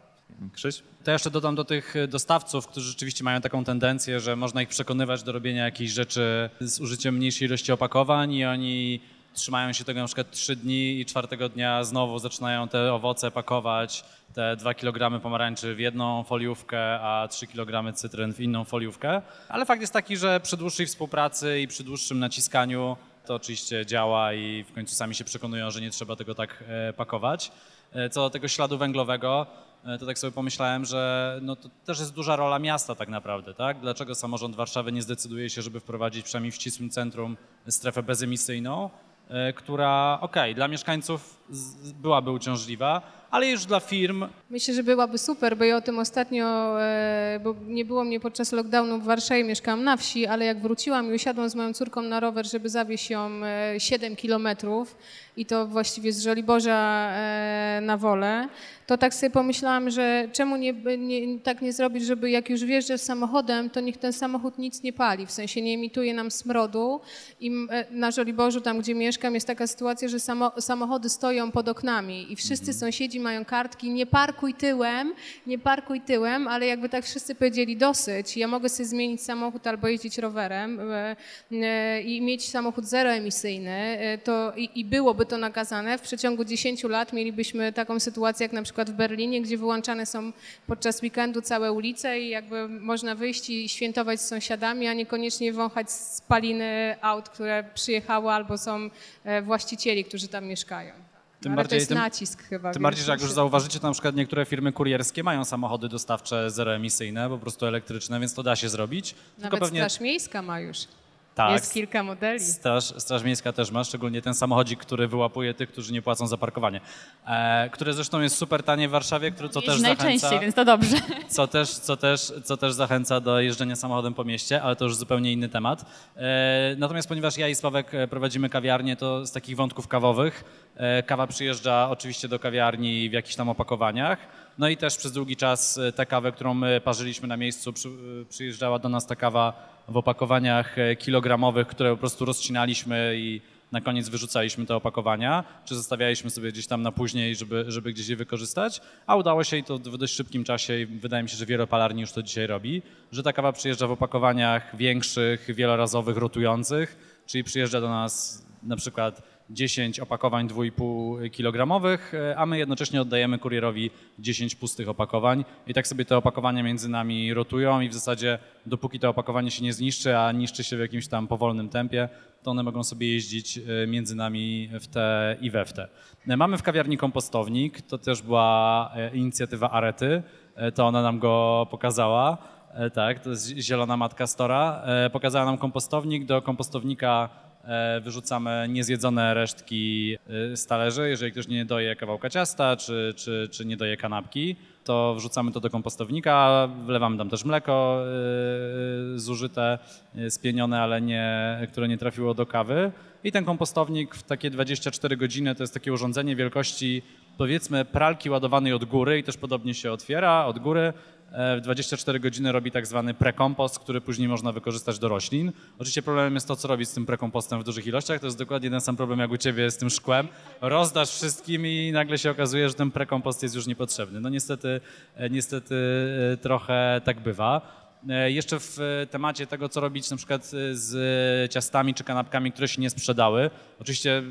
Krzyś? To jeszcze dodam do tych dostawców, którzy rzeczywiście mają taką tendencję, że można ich przekonywać do robienia jakichś rzeczy z użyciem mniejszej ilości opakowań i oni trzymają się tego na przykład trzy dni i czwartego dnia znowu zaczynają te owoce pakować, te dwa kilogramy pomarańczy w jedną foliówkę, a trzy kilogramy cytryn w inną foliówkę. Ale fakt jest taki, że przy dłuższej współpracy i przy dłuższym naciskaniu to oczywiście działa i w końcu sami się przekonują, że nie trzeba tego tak e, pakować. E, Co do tego śladu węglowego, e, to tak sobie pomyślałem, że no to też jest duża rola miasta tak naprawdę, tak? Dlaczego samorząd Warszawy nie zdecyduje się, żeby wprowadzić przynajmniej w ścisłym centrum strefę bezemisyjną, która, okej, dla mieszkańców byłaby uciążliwa, ale już dla firm Myślę, że byłaby super, bo ja o tym ostatnio, e, bo nie było mnie podczas lockdownu w Warszawie, mieszkałam na wsi, ale jak wróciłam i usiadłam z moją córką na rower, żeby zawieźć ją e, 7 kilometrów i to właściwie z Żoliborza e, na wolę, to tak sobie pomyślałam, że czemu nie, nie, tak nie zrobić, żeby jak już wjeżdżasz samochodem, to niech ten samochód nic nie pali, w sensie nie emituje nam smrodu i e, na Żoliborzu, tam gdzie mieszkam, jest taka sytuacja, że samo, samochody stoją pod oknami i wszyscy sąsiedzi mają kartki, nie parkuj tyłem, nie parkuj tyłem, ale jakby tak wszyscy powiedzieli dosyć, ja mogę sobie zmienić samochód albo jeździć rowerem e, e, i mieć samochód zeroemisyjny, e, to i, i byłoby to nakazane, w przeciągu 10 lat mielibyśmy taką sytuację jak na przykład w Berlinie, gdzie wyłączane są podczas weekendu całe ulice i jakby można wyjść i świętować z sąsiadami, a niekoniecznie wąchać spaliny aut, które przyjechały albo są właścicieli, którzy tam mieszkają. Tym bardziej- to jest tym- nacisk chyba. Tym bardziej, że jak już zauważycie, to na przykład niektóre firmy kurierskie mają samochody dostawcze zeroemisyjne, po prostu elektryczne, więc to da się zrobić. Tylko Nawet pewnie Straż Miejska ma już. Tak. Jest kilka modeli. Straż, Straż Miejska też ma, szczególnie ten samochodzik, który wyłapuje tych, którzy nie płacą za parkowanie. E, które zresztą jest super tanie w Warszawie, który, co też najczęściej, zachęca, więc to dobrze. co też, co, też, co też zachęca do jeżdżenia samochodem po mieście, ale to już zupełnie inny temat. E, natomiast ponieważ ja i Sławek e, prowadzimy kawiarnię, to z takich wątków kawowych e, kawa przyjeżdża oczywiście do kawiarni w jakichś tam opakowaniach. No i też przez długi czas e, tę kawę, którą my parzyliśmy na miejscu, e, przyjeżdżała do nas ta kawa w opakowaniach e, kilogramowych, które po prostu rozcinaliśmy i na koniec wyrzucaliśmy te opakowania, czy zostawialiśmy sobie gdzieś tam na później, żeby, żeby gdzieś je wykorzystać, a udało się i to w dość szybkim czasie i wydaje mi się, że wiele palarni już to dzisiaj robi, że ta kawa przyjeżdża w opakowaniach większych, wielorazowych, rotujących, czyli przyjeżdża do nas na przykład 10 opakowań 2,5 kilogramowych, e, a my jednocześnie oddajemy kurierowi 10 pustych opakowań i tak sobie te opakowania między nami rotują i w zasadzie dopóki to opakowanie się nie zniszczy, a niszczy się w jakimś tam powolnym tempie, to one mogą sobie jeździć e, między nami w te i we w te. E, Mamy w kawiarni kompostownik, to też była inicjatywa Arety, to ona nam go pokazała. Tak, to jest zielona matka Stora. Pokazała nam kompostownik. Do kompostownika wyrzucamy niezjedzone resztki e, z talerzy. Jeżeli ktoś nie doje kawałka ciasta czy, czy, czy nie doje kanapki, to wrzucamy to do kompostownika, wlewamy tam też mleko e, zużyte, e, spienione, ale nie, które nie trafiło do kawy. I ten kompostownik w takie 24 godziny to jest takie urządzenie wielkości powiedzmy pralki ładowanej od góry i też podobnie się otwiera od góry. E, W 24 godziny robi tak zwany prekompost, który później można wykorzystać do roślin. Oczywiście problemem jest to, co robić z tym prekompostem w dużych ilościach. To jest dokładnie ten sam problem jak u ciebie z tym szkłem. Rozdasz wszystkim i nagle się okazuje, że ten prekompost jest już niepotrzebny. No niestety, e, niestety e, trochę tak bywa. Jeszcze w temacie tego, co robić na przykład z ciastami czy kanapkami, które się nie sprzedały. Oczywiście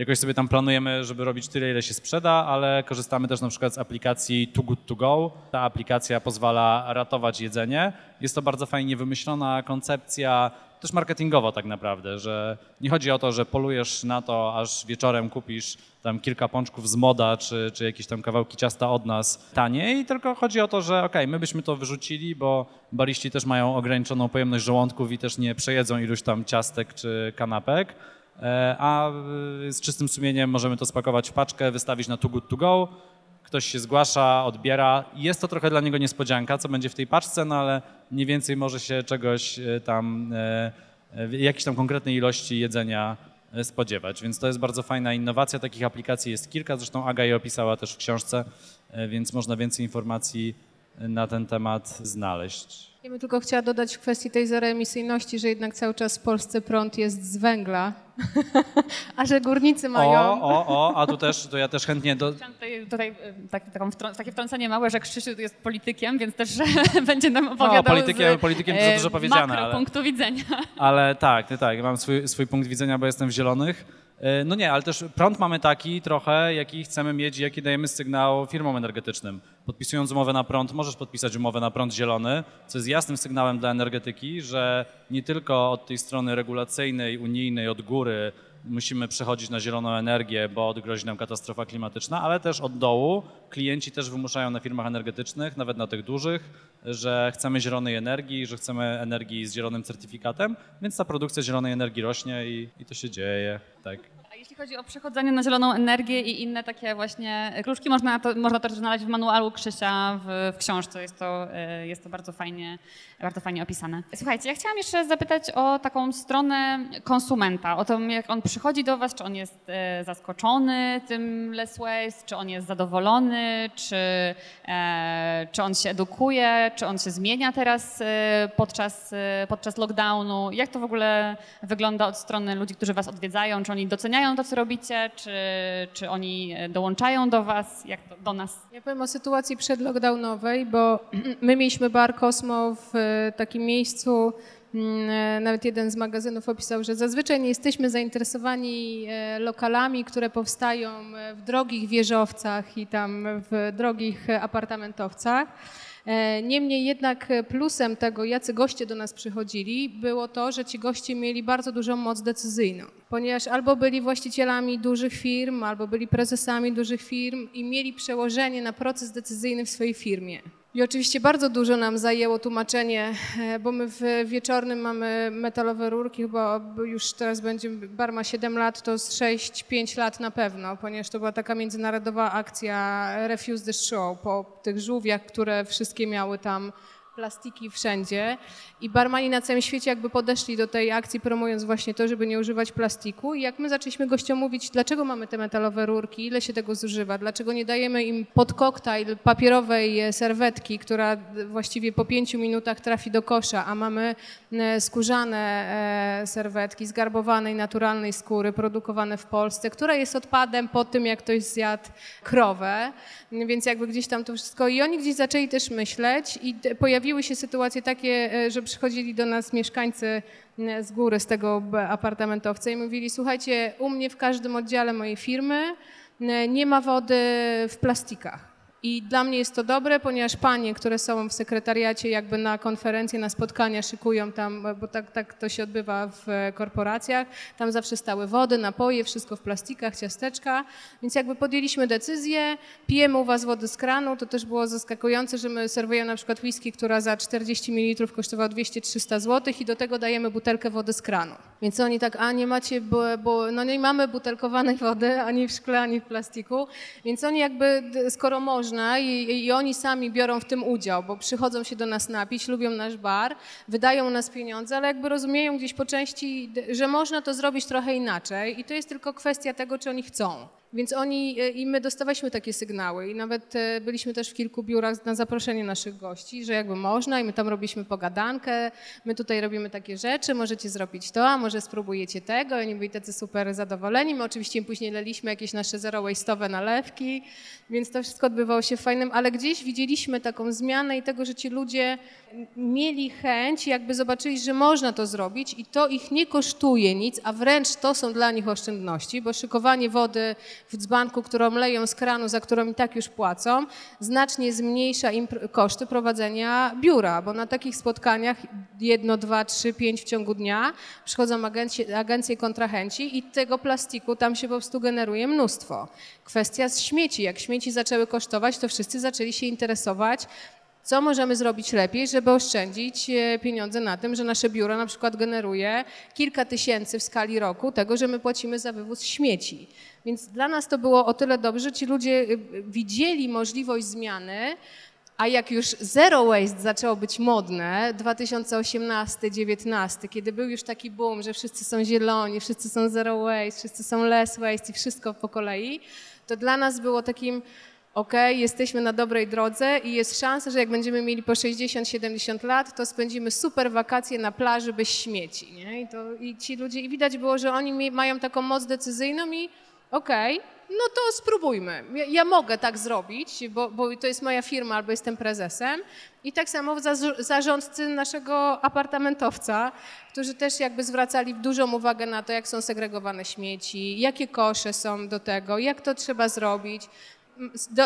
jakoś sobie tam planujemy, żeby robić tyle, ile się sprzeda, ale korzystamy też na przykład z aplikacji Too Good To Go. Ta aplikacja pozwala ratować jedzenie. Jest to bardzo fajnie wymyślona koncepcja, też marketingowo tak naprawdę, że nie chodzi o to, że polujesz na to, aż wieczorem kupisz tam kilka pączków z moda, czy, czy jakieś tam kawałki ciasta od nas taniej, tylko chodzi o to, że okej, my byśmy to wyrzucili, bo bariści też mają ograniczoną pojemność żołądków i też nie przejedzą iluś tam ciastek czy kanapek. E, a z czystym sumieniem możemy to spakować w paczkę, wystawić na Too Good To Go. Ktoś się zgłasza, odbiera. Jest to trochę dla niego niespodzianka, co będzie w tej paczce, no ale mniej więcej może się czegoś e, tam, e, jakiejś tam konkretnej ilości jedzenia spodziewać. Więc to jest bardzo fajna innowacja. Takich aplikacji jest kilka, zresztą Aga je opisała też w książce, więc można więcej informacji na ten temat znaleźć. Ja bym tylko chciała dodać w kwestii tej zeroemisyjności, że jednak cały czas w Polsce prąd jest z węgla, a że górnicy mają... O, o, o, a tu też, to ja też chętnie do, Chciałam tutaj, tutaj y, tak, wtrą- takie wtrącenie małe, że Krzysiu jest politykiem, więc też będzie nam opowiadał politykiem- z, politykiem to za e, dużo powiedziane, makro ale- punktu widzenia. Ale tak, tak, tak. Mam swój, swój punkt widzenia, bo jestem w zielonych. E, No nie, ale też prąd mamy taki trochę, jaki chcemy mieć, jaki dajemy sygnał firmom energetycznym. Podpisując umowę na prąd, możesz podpisać umowę na prąd zielony, co jest jasnym sygnałem dla energetyki, że nie tylko od tej strony regulacyjnej, unijnej, od góry musimy przechodzić na zieloną energię, bo grozi nam katastrofa klimatyczna, ale też od dołu klienci też wymuszają na firmach energetycznych, nawet na tych dużych, że chcemy zielonej energii, że chcemy energii z zielonym certyfikatem, więc ta produkcja zielonej energii rośnie i, i to się dzieje. Tak. Chodzi o przechodzenie na zieloną energię i inne takie właśnie kluczki, można to, można też znaleźć w manualu Krzysia w, w książce. Jest to, e, jest to bardzo, fajnie, bardzo fajnie opisane. Słuchajcie, ja chciałam jeszcze zapytać o taką stronę konsumenta, o to jak on przychodzi do was, czy on jest e, zaskoczony tym less waste, czy on jest zadowolony, czy, e, czy on się edukuje, czy on się zmienia teraz podczas, podczas lockdownu. Jak to w ogóle wygląda od strony ludzi, którzy was odwiedzają? Czy oni doceniają to, robicie, czy, czy oni e, dołączają do was, jak to, do nas? Ja powiem o sytuacji przedlockdownowej, bo my mieliśmy bar Kosmo w e, takim miejscu, mm, e, nawet jeden z magazynów opisał, że zazwyczaj nie jesteśmy zainteresowani lokalami, które powstają w drogich wieżowcach i tam w drogich apartamentowcach. E, Niemniej jednak plusem tego, jacy goście do nas przychodzili, było to, że ci goście mieli bardzo dużą moc decyzyjną, ponieważ albo byli właścicielami dużych firm, albo byli prezesami dużych firm i mieli przełożenie na proces decyzyjny w swojej firmie. I oczywiście bardzo dużo nam zajęło tłumaczenie, e, bo my w wieczornym mamy metalowe rurki, chyba już teraz będzie, bar ma 7 lat, to z 6-5 lat na pewno, ponieważ to była taka międzynarodowa akcja Refuse the Show po tych żółwiach, które wszystkie miały tam plastiki wszędzie i barmani na całym świecie jakby podeszli do tej akcji promując właśnie to, żeby nie używać plastiku. I jak my zaczęliśmy gościom mówić, dlaczego mamy te metalowe rurki, ile się tego zużywa, dlaczego nie dajemy im pod koktajl papierowej serwetki, która właściwie po pięciu minutach trafi do kosza, a mamy e, skórzane e, serwetki z garbowanej, naturalnej skóry, produkowane w Polsce, która jest odpadem po tym, jak ktoś zjadł krowę, więc jakby gdzieś tam to wszystko i oni gdzieś zaczęli też myśleć i pojawiły pojawiły się sytuacje takie, e, że przychodzili do nas mieszkańcy z góry, z tego apartamentowca i mówili, słuchajcie, u mnie w każdym oddziale mojej firmy nie ma wody w plastikach. I dla mnie jest to dobre, ponieważ panie, które są w sekretariacie jakby na konferencje, na spotkania szykują tam, bo tak, tak to się odbywa w korporacjach, tam zawsze stały wody, napoje, wszystko w plastikach, ciasteczka, więc jakby podjęliśmy decyzję, pijemy u was wody z kranu, to też było zaskakujące, że my serwujemy na przykład whisky, która za 40 ml kosztowała 200-300 zł i do tego dajemy butelkę wody z kranu. Więc oni tak, a nie macie, bo, bo no nie mamy butelkowanej wody ani w szkle, ani w plastiku, więc oni jakby, skoro można, można i, i, oni sami biorą w tym udział, bo przychodzą się do nas napić, lubią nasz bar, wydają u nas pieniądze, ale jakby rozumieją gdzieś po części, że można to zrobić trochę inaczej i to jest tylko kwestia tego, czy oni chcą. Więc oni e, i my dostawaliśmy takie sygnały i nawet e, byliśmy też w kilku biurach na zaproszenie naszych gości, że jakby można i my tam robiliśmy pogadankę, my tutaj robimy takie rzeczy, możecie zrobić to, a może spróbujecie tego i oni byli tacy super zadowoleni. My oczywiście im później leliśmy jakieś nasze zero waste'owe nalewki, więc to wszystko odbywało się fajnym, ale gdzieś widzieliśmy taką zmianę i tego, że ci ludzie mieli chęć, jakby zobaczyli, że można to zrobić i to ich nie kosztuje nic, a wręcz to są dla nich oszczędności, bo szykowanie wody w dzbanku, którą leją z kranu, za którą i tak już płacą, znacznie zmniejsza im koszty prowadzenia biura, bo na takich spotkaniach jedno, dwa, trzy, pięć w ciągu dnia przychodzą agencje, agencje kontrahenci i tego plastiku tam się po prostu generuje mnóstwo. Kwestia śmieci. Jak śmieci zaczęły kosztować, to wszyscy zaczęli się interesować co możemy zrobić lepiej, żeby oszczędzić e, pieniądze na tym, że nasze biuro na przykład generuje kilka tysięcy w skali roku tego, że my płacimy za wywóz śmieci. Więc dla nas to było o tyle dobrze, że ci ludzie e, widzieli możliwość zmiany, a jak już zero waste zaczęło być modne, 2018-19, kiedy był już taki boom, że wszyscy są zieloni, wszyscy są zero waste, wszyscy są less waste i wszystko po kolei, to dla nas było takim ok, jesteśmy na dobrej drodze i jest szansa, że jak będziemy mieli po 60-70 lat, to spędzimy super wakacje na plaży bez śmieci. Nie? I, to, I ci ludzie, i widać było, że oni mają taką moc decyzyjną i okej, no to spróbujmy. Ja, ja, mogę tak zrobić, bo, bo to jest moja firma albo jestem prezesem. I tak samo zarządcy naszego apartamentowca, którzy też jakby zwracali dużą uwagę na to, jak są segregowane śmieci, jakie kosze są do tego, jak to trzeba zrobić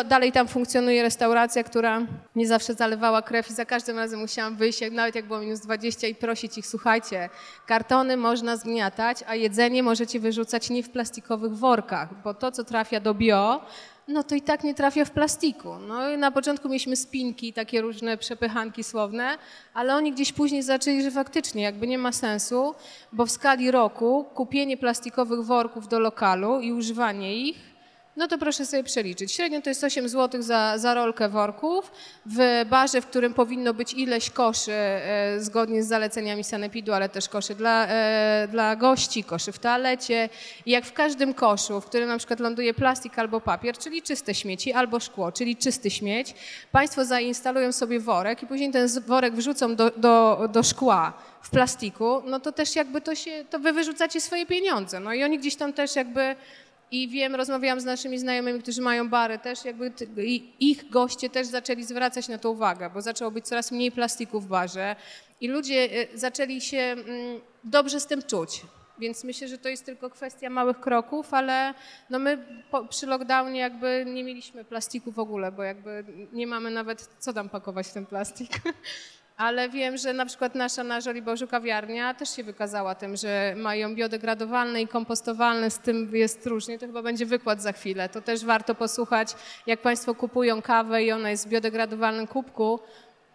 dalej tam funkcjonuje restauracja, która nie zawsze zalewała krew i za każdym razem musiałam wyjść, nawet jak było minus 20 i prosić ich, słuchajcie, kartony można zgniatać, a jedzenie możecie wyrzucać nie w plastikowych workach, bo to, co trafia do bio, no to i tak nie trafia w plastiku. No i na początku mieliśmy spinki, takie różne przepychanki słowne, ale oni gdzieś później zaczęli, że faktycznie jakby nie ma sensu, bo w skali roku kupienie plastikowych worków do lokalu i używanie ich no to proszę sobie przeliczyć. Średnio to jest 8 zł za, za rolkę worków. W barze, w którym powinno być ileś koszy e, zgodnie z zaleceniami sanepidu, ale też koszy dla, e, dla gości, koszy w toalecie. I jak w każdym koszu, w którym na przykład ląduje plastik albo papier, czyli czyste śmieci, albo szkło, czyli czysty śmieć, Państwo zainstalują sobie worek i później ten worek wrzucą do, do, do szkła w plastiku, no to też jakby to się, to wy wyrzucacie swoje pieniądze. No i oni gdzieś tam też jakby i wiem, rozmawiałam z naszymi znajomymi, którzy mają bary też, jakby ich goście też zaczęli zwracać na to uwagę, bo zaczęło być coraz mniej plastiku w barze i ludzie e, zaczęli się mm, dobrze z tym czuć. Więc myślę, że to jest tylko kwestia małych kroków, ale no my po, przy lockdownie jakby nie mieliśmy plastiku w ogóle, bo jakby nie mamy nawet co tam pakować w ten plastik. Ale wiem, że na przykład nasza na Żoliborzu kawiarnia też się wykazała tym, że mają biodegradowalne i kompostowalne, z tym jest różnie. To chyba będzie wykład za chwilę. To też warto posłuchać, jak Państwo kupują kawę i ona jest w biodegradowalnym kubku,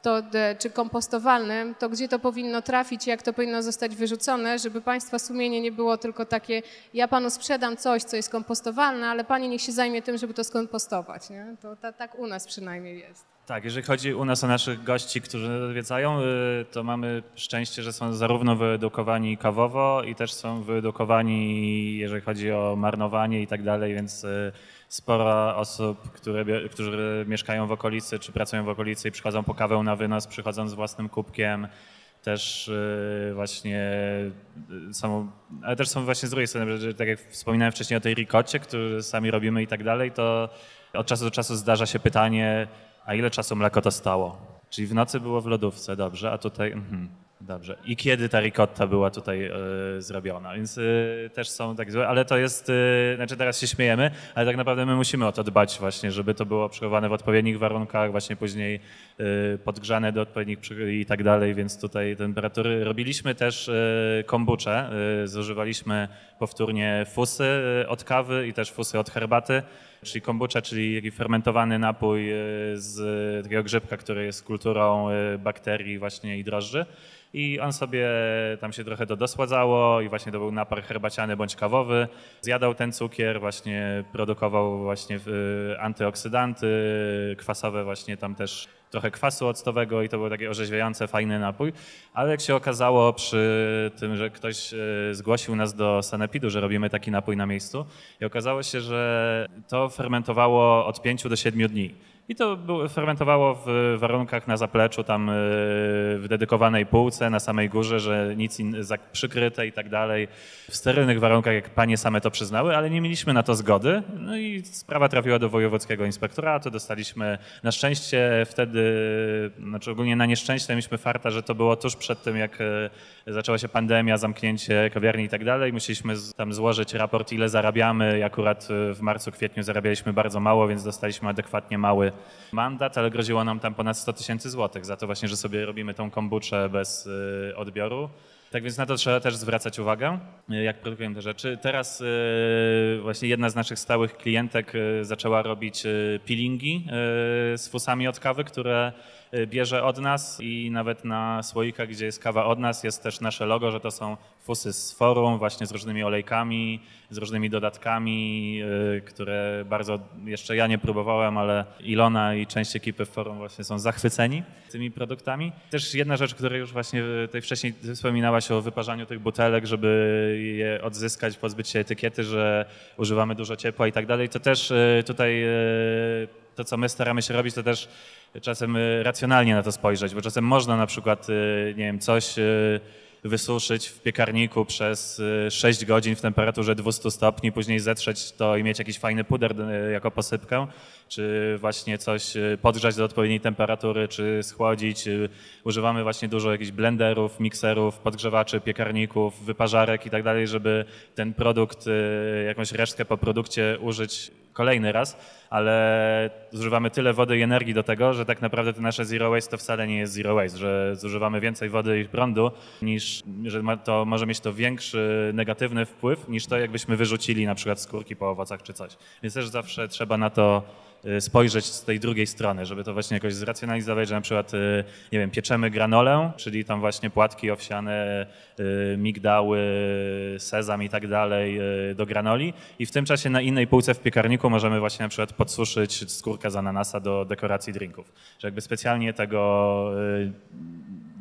to, czy kompostowalnym, to gdzie to powinno trafić jak to powinno zostać wyrzucone, żeby Państwa sumienie nie było tylko takie, ja Panu sprzedam coś, co jest kompostowalne, ale Pani niech się zajmie tym, żeby to skompostować. Nie? To ta, tak u nas przynajmniej jest. Tak, jeżeli chodzi u nas o naszych gości, którzy odwiedzają, y, to mamy szczęście, że są zarówno wyedukowani kawowo i też są wyedukowani, jeżeli chodzi o marnowanie i tak dalej, więc y, sporo osób, które, którzy mieszkają w okolicy czy pracują w okolicy i przychodzą po kawę na wynos, przychodzą z własnym kubkiem, też y, właśnie y, są, ale też są właśnie z drugiej strony, że tak jak wspominałem wcześniej o tej rikocie, który sami robimy i tak dalej, to od czasu do czasu zdarza się pytanie, a ile czasu mleko to stało? Czyli w nocy było w lodówce, dobrze, a tutaj, mhm, dobrze. I kiedy ta ricotta była tutaj e, zrobiona? Więc e, też są tak złe, ale to jest, e, znaczy teraz się śmiejemy, ale tak naprawdę my musimy o to dbać właśnie, żeby to było przechowane w odpowiednich warunkach, właśnie później podgrzane do odpowiednich i tak dalej, więc tutaj temperatury. Robiliśmy też kombucze, zużywaliśmy powtórnie fusy od kawy i też fusy od herbaty, czyli kombucha, czyli fermentowany napój e, z takiego grzybka, który jest kulturą e, bakterii właśnie i drożdży. I on sobie tam się trochę to dosładzało i właśnie to był napar herbaciany bądź kawowy. Zjadał ten cukier, właśnie produkował właśnie e, antyoksydanty, kwasowe właśnie tam też trochę kwasu octowego i to był taki orzeźwiający, fajny napój. Ale jak się okazało przy tym, że ktoś e, zgłosił nas do Sanepidu, że robimy taki napój na miejscu i okazało się, że to fermentowało od 5 do 7 dni. I to było, fermentowało w warunkach na zapleczu, tam e, w dedykowanej półce, na samej górze, że nic in, przykryte i tak dalej. W sterylnych warunkach, jak panie same to przyznały, ale nie mieliśmy na to zgody. No i sprawa trafiła do wojewódzkiego inspektoratu. Dostaliśmy na szczęście wtedy, znaczy ogólnie na nieszczęście mieliśmy farta, że to było tuż przed tym, jak e, zaczęła się pandemia, zamknięcie kawiarni i tak dalej. Musieliśmy tam złożyć raport, ile zarabiamy. I akurat e, w marcu, kwietniu zarabialiśmy bardzo mało, więc dostaliśmy adekwatnie mały mandat, ale groziło nam tam ponad 100 tysięcy złotych za to właśnie, że sobie robimy tą kombuczę bez e, odbioru. Tak więc na to trzeba też zwracać uwagę, e, jak produkujemy te rzeczy. Teraz e, właśnie jedna z naszych stałych klientek zaczęła robić peelingi z fusami od kawy, które bierze od nas i nawet na słoikach, gdzie jest kawa od nas, jest też nasze logo, że to są fusy z forum, właśnie z różnymi olejkami, z różnymi dodatkami, y, które bardzo jeszcze ja nie próbowałem, ale Ilona i część ekipy w forum właśnie są zachwyceni tymi produktami. Też jedna rzecz, której już właśnie tutaj wcześniej wspominałaś o wyparzaniu tych butelek, żeby je odzyskać, pozbyć się etykiety, że używamy dużo ciepła i tak dalej, to też y, tutaj y, to, co my staramy się robić, to też czasem y, racjonalnie na to spojrzeć, bo czasem można na przykład, y, nie wiem, coś y, wysuszyć w piekarniku przez y, 6 godzin w temperaturze 200 stopni, później zetrzeć to i mieć jakiś fajny puder jako posypkę, czy właśnie coś podgrzać do odpowiedniej temperatury, czy schłodzić. Używamy właśnie dużo jakichś blenderów, mikserów, podgrzewaczy, piekarników, wyparzarek i tak dalej, żeby ten produkt, jakąś resztkę po produkcie użyć kolejny raz, ale zużywamy tyle wody i energii do tego, że tak naprawdę to nasze zero waste to wcale nie jest zero waste, że zużywamy więcej wody i prądu, niż że ma to może mieć to większy negatywny wpływ niż to, jakbyśmy wyrzucili na przykład skórki po owocach czy coś. Więc też zawsze trzeba na to spojrzeć z tej drugiej strony, żeby to właśnie jakoś zracjonalizować, że na przykład, y, nie wiem, pieczemy granolę, czyli tam właśnie płatki owsiane, y, migdały, sezam i tak dalej y, do granoli i w tym czasie na innej półce w piekarniku możemy właśnie na przykład podsuszyć skórkę z ananasa do dekoracji drinków. Że jakby specjalnie tego y,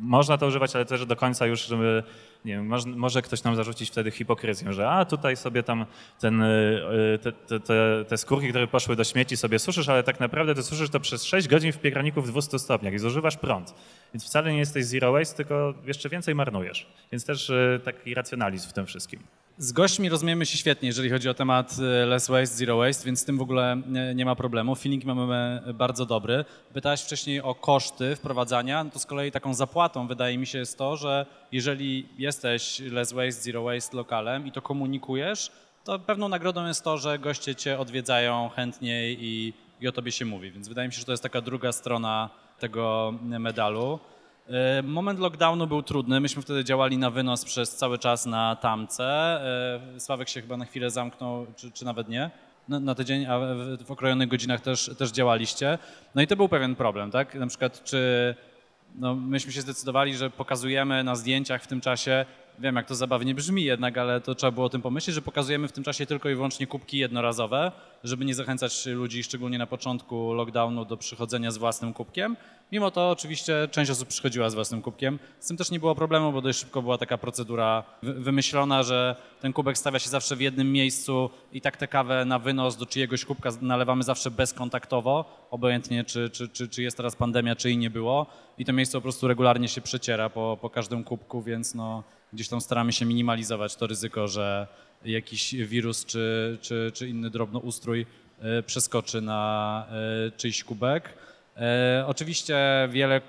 można to używać, ale też do końca już, żeby, nie wiem, może, może ktoś nam zarzucić wtedy hipokryzję, że a tutaj sobie tam ten, y, y, te, te, te, te skórki, które poszły do śmieci sobie suszysz, ale tak naprawdę ty suszysz to przez 6 godzin w piekarniku w 200 stopniach i zużywasz prąd. Więc wcale nie jesteś zero waste, tylko jeszcze więcej marnujesz. Więc też y, taki racjonalizm w tym wszystkim. Z gośćmi rozumiemy się świetnie, jeżeli chodzi o temat e, less waste, zero waste, więc z tym w ogóle nie, ma problemu. Feeling mamy bardzo dobry. Pytałaś wcześniej o koszty wprowadzania, no to z kolei taką zapłatą wydaje mi się jest to, że jeżeli jesteś less waste, zero waste lokalem i to komunikujesz, to pewną nagrodą jest to, że goście cię odwiedzają chętniej i, i o tobie się mówi. Więc wydaje mi się, że to jest taka druga strona tego medalu. E, Moment lockdownu był trudny. Myśmy wtedy działali na wynos przez cały czas na tamce. E, Sławek się chyba na chwilę zamknął, czy, czy nawet nie. Na, tydzień, a w okrojonych godzinach też, też działaliście. No i to był pewien problem, tak? Na przykład, czy no, myśmy się zdecydowali, że pokazujemy na zdjęciach w tym czasie, wiem jak to zabawnie brzmi jednak, ale to trzeba było o tym pomyśleć, że pokazujemy w tym czasie tylko i wyłącznie kubki jednorazowe, żeby nie zachęcać ludzi, szczególnie na początku lockdownu, do przychodzenia z własnym kubkiem. Mimo to oczywiście część osób przychodziła z własnym kubkiem. Z tym też nie było problemu, bo dość szybko była taka procedura wy- wymyślona, że ten kubek stawia się zawsze w jednym miejscu i tak tę kawę na wynos do czyjegoś kubka nalewamy zawsze bezkontaktowo, obojętnie czy, czy, czy, czy jest teraz pandemia, czy jej nie było. I to miejsce po prostu regularnie się przeciera po, po każdym kubku, więc no, gdzieś tam staramy się minimalizować to ryzyko, że jakiś wirus czy, czy, czy inny drobnoustrój e, przeskoczy na e, czyjś kubek. E, Oczywiście wiele e,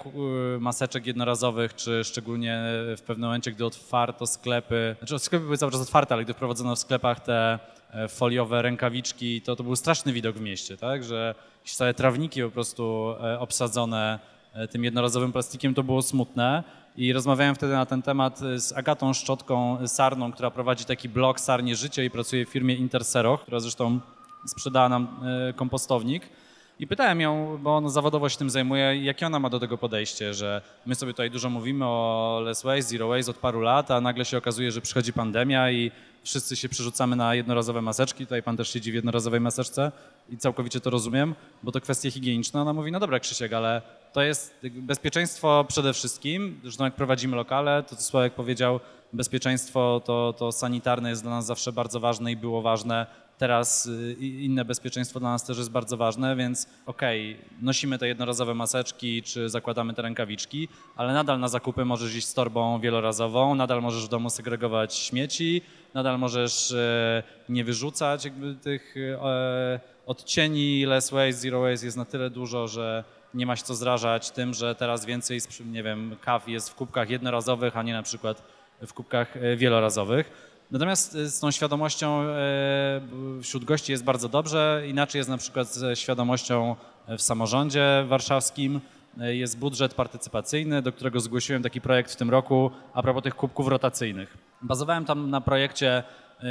maseczek jednorazowych, czy szczególnie w pewnym momencie, gdy otwarto sklepy, znaczy sklepy były cały czas otwarte, ale gdy wprowadzono w sklepach te e, foliowe rękawiczki, to to był straszny widok w mieście, tak, że jakieś całe trawniki po prostu obsadzone tym jednorazowym plastikiem, to było smutne. I rozmawiałem wtedy na ten temat z Agatą Szczotką Sarną, która prowadzi taki blog Sarnie Życie i pracuje w firmie Interseroch, która zresztą sprzedała nam kompostownik. I pytałem ją, bo ona zawodowo się tym zajmuje, jakie ona ma do tego podejście, że my sobie tutaj dużo mówimy o less waste, zero waste od paru lat, a nagle się okazuje, że przychodzi pandemia i wszyscy się przerzucamy na jednorazowe maseczki. Tutaj pan też siedzi w jednorazowej maseczce i całkowicie to rozumiem, bo to kwestie higieniczne. Ona mówi, no dobra Krzysiek, ale to jest bezpieczeństwo przede wszystkim. Zresztą jak prowadzimy lokale, to co Sławek powiedział, bezpieczeństwo to, to sanitarne jest dla nas zawsze bardzo ważne i było ważne. Teraz y, inne bezpieczeństwo dla nas też jest bardzo ważne, więc okej, nosimy te jednorazowe maseczki czy zakładamy te rękawiczki, ale nadal na zakupy możesz iść z torbą wielorazową, nadal możesz w domu segregować śmieci, nadal możesz e, nie wyrzucać jakby tych e, odcieni less waste, zero waste jest na tyle dużo, że nie ma się co zrażać tym, że teraz więcej, nie wiem, kaw jest w kubkach jednorazowych, a nie na przykład w kubkach e, wielorazowych. Natomiast e, z tą świadomością e, wśród gości jest bardzo dobrze. Inaczej jest na przykład ze świadomością e, w samorządzie warszawskim. Jest budżet partycypacyjny, do którego zgłosiłem taki projekt w tym roku a propos tych kubków rotacyjnych. Bazowałem tam na projekcie,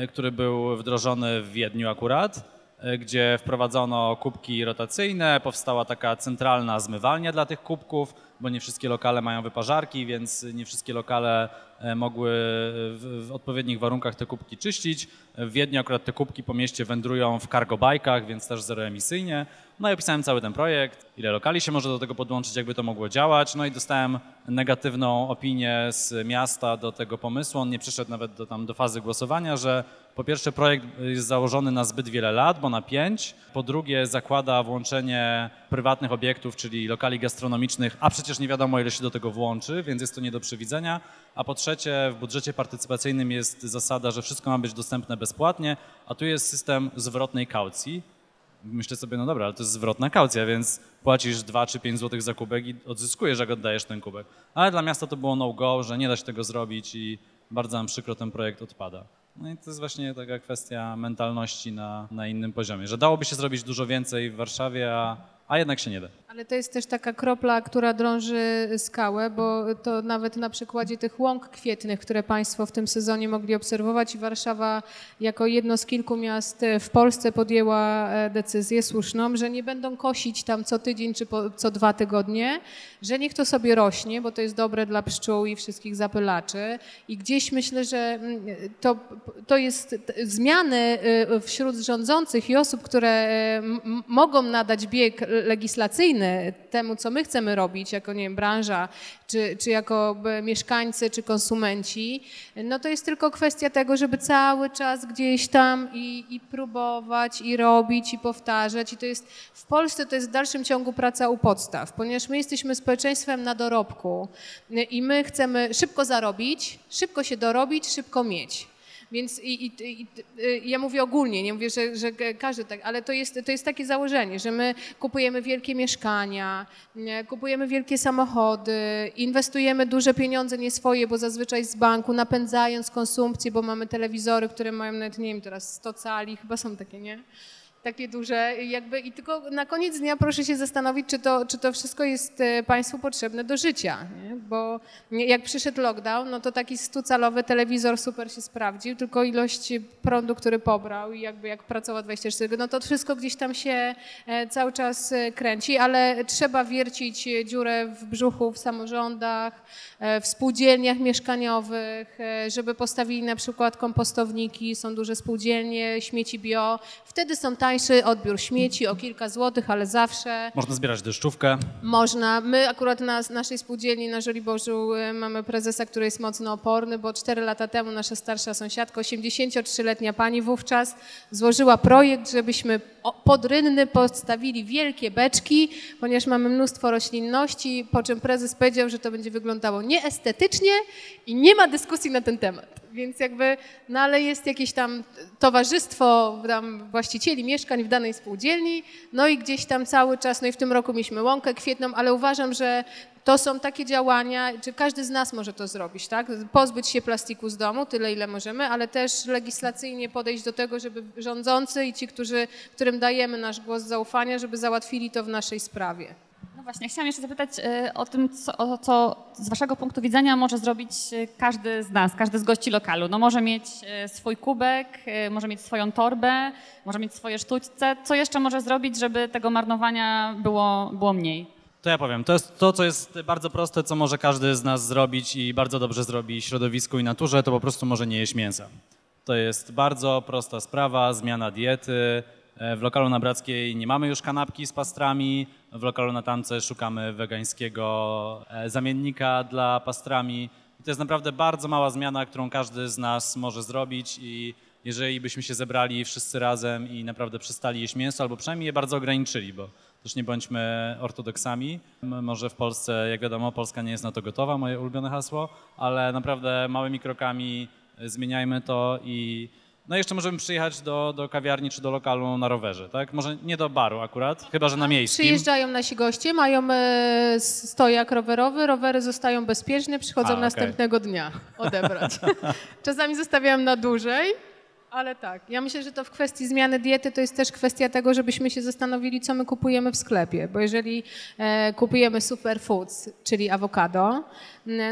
który był wdrożony w Wiedniu akurat gdzie wprowadzono kubki rotacyjne, powstała taka centralna zmywalnia dla tych kubków, bo nie wszystkie lokale mają wyparzarki, więc nie wszystkie lokale e, mogły w, w odpowiednich warunkach te kubki czyścić. W Wiedniu akurat te kubki po mieście wędrują w cargo bajkach, więc też zeroemisyjnie. No i opisałem cały ten projekt, ile lokali się może do tego podłączyć, jakby to mogło działać. No i dostałem negatywną opinię z miasta do tego pomysłu. On nie przyszedł nawet do, tam, do fazy głosowania, że po pierwsze projekt jest założony na zbyt wiele lat, bo na pięć. Po drugie zakłada włączenie prywatnych obiektów, czyli lokali gastronomicznych, a przecież nie wiadomo ile się do tego włączy, więc jest to nie do przewidzenia. A po trzecie w budżecie partycypacyjnym jest zasada, że wszystko ma być dostępne bezpłatnie, a tu jest system zwrotnej kaucji. Myślę sobie, no dobra, ale to jest zwrotna kaucja, więc płacisz 2 czy 5 zł za kubek i odzyskujesz, jak oddajesz ten kubek. Ale dla miasta to było no-go, że nie da się tego zrobić i bardzo nam przykro ten projekt odpada. No i to jest właśnie taka kwestia mentalności na, na innym poziomie, że dałoby się zrobić dużo więcej w Warszawie, a, a jednak się nie da. Ale to jest też taka kropla, która drąży skałę, bo to nawet na przykładzie tych łąk kwietnych, które Państwo w tym sezonie mogli obserwować Warszawa jako jedno z kilku miast w Polsce podjęła e, decyzję słuszną, że nie będą kosić tam co tydzień czy po, co dwa tygodnie, że niech to sobie rośnie, bo to jest dobre dla pszczół i wszystkich zapylaczy. I gdzieś myślę, że mm, to, to jest zmiany y, wśród rządzących i osób, które e, mogą nadać bieg legislacyjny temu, co my chcemy robić jako nie wiem, branża, czy, czy jako mieszkańcy, czy konsumenci, no to jest tylko kwestia tego, żeby cały czas gdzieś tam i, i próbować, i robić, i powtarzać. I to jest w Polsce to jest w dalszym ciągu praca u podstaw, ponieważ my jesteśmy społeczeństwem na dorobku i my chcemy szybko zarobić, szybko się dorobić, szybko mieć. Więc i, i, i, y, ja mówię ogólnie, nie mówię, że, że każdy tak, ale to jest, to jest takie założenie, że my kupujemy wielkie mieszkania, kupujemy wielkie samochody, inwestujemy duże pieniądze, nie swoje, bo zazwyczaj z banku, napędzając konsumpcję, bo mamy telewizory, które mają nawet, nie wiem, teraz 100 cali, chyba są takie, nie? Takie duże, jakby i tylko na koniec dnia proszę się zastanowić, czy to, czy to wszystko jest e, Państwu potrzebne do życia. Nie? bo jak przyszedł lockdown, no to taki stucalowy telewizor super się sprawdził, tylko ilość prądu, który pobrał i jakby jak pracował 24, no to wszystko gdzieś tam się e, cały czas e, kręci, ale trzeba wiercić dziurę w brzuchu w samorządach, w spółdzielniach mieszkaniowych, żeby postawili na przykład kompostowniki, są duże spółdzielnie, śmieci bio, wtedy są tańszy odbiór śmieci o kilka złotych, ale zawsze Można zbierać deszczówkę. można. My akurat na naszej spółdzielni na Żoliborzu e, mamy prezesa, który jest mocno oporny, bo 4 lata temu nasza starsza sąsiadka, 83-letnia pani wówczas, złożyła projekt, żebyśmy pod rynny postawili wielkie beczki, ponieważ mamy mnóstwo roślinności, po czym prezes powiedział, że to będzie wyglądało nieestetycznie i nie ma dyskusji na ten temat. Więc jakby, no ale jest jakieś tam towarzystwo tam właścicieli mieszkań w danej spółdzielni, no i gdzieś tam cały czas, no i w tym roku mieliśmy łąkę kwietną, ale uważam, że to są takie działania, czy każdy z nas może to zrobić, tak? Pozbyć się plastiku z domu, tyle ile możemy, ale też legislacyjnie podejść do tego, żeby rządzący i ci, którzy, którym dajemy nasz głos zaufania, żeby załatwili to w naszej sprawie. No właśnie, chciałam jeszcze zapytać e, o tym, co, o co z waszego punktu widzenia może zrobić e, każdy z nas, każdy z gości lokalu. No może mieć e, swój kubek, może mieć swoją torbę, może mieć swoje sztućce. Co jeszcze może zrobić, żeby tego marnowania było, było mniej? To ja powiem, to jest to, co jest bardzo proste, co może każdy z nas zrobić i bardzo dobrze zrobi środowisku i naturze, to po prostu może nie jeść mięsa. To jest bardzo prosta sprawa, zmiana diety. E, W lokalu na Brackiej nie mamy już kanapki z pastrami, w lokalu na Tamce szukamy wegańskiego e, zamiennika dla pastrami. I to jest naprawdę bardzo mała zmiana, którą każdy z nas może zrobić i jeżeli byśmy się zebrali wszyscy razem i naprawdę przestali jeść mięso, albo przynajmniej je bardzo ograniczyli, bo też nie bądźmy ortodoksami. M- Może w Polsce, jak wiadomo, Polska nie jest na to gotowa, moje ulubione hasło, ale naprawdę małymi krokami e, zmieniajmy to i no jeszcze możemy przyjechać do, do kawiarni czy do lokalu na rowerze, tak? Może nie do baru akurat, chyba że na miejskim. Przyjeżdżają nasi goście, mają e, stojak rowerowy, rowery zostają bezpieczne, przychodzą A, okej. następnego dnia odebrać. Czasami zostawiają na dłużej, ale tak. Ja myślę, że to w kwestii zmiany diety to jest też kwestia tego, żebyśmy się zastanowili, co my kupujemy w sklepie, bo jeżeli e, kupujemy superfoods, czyli awokado,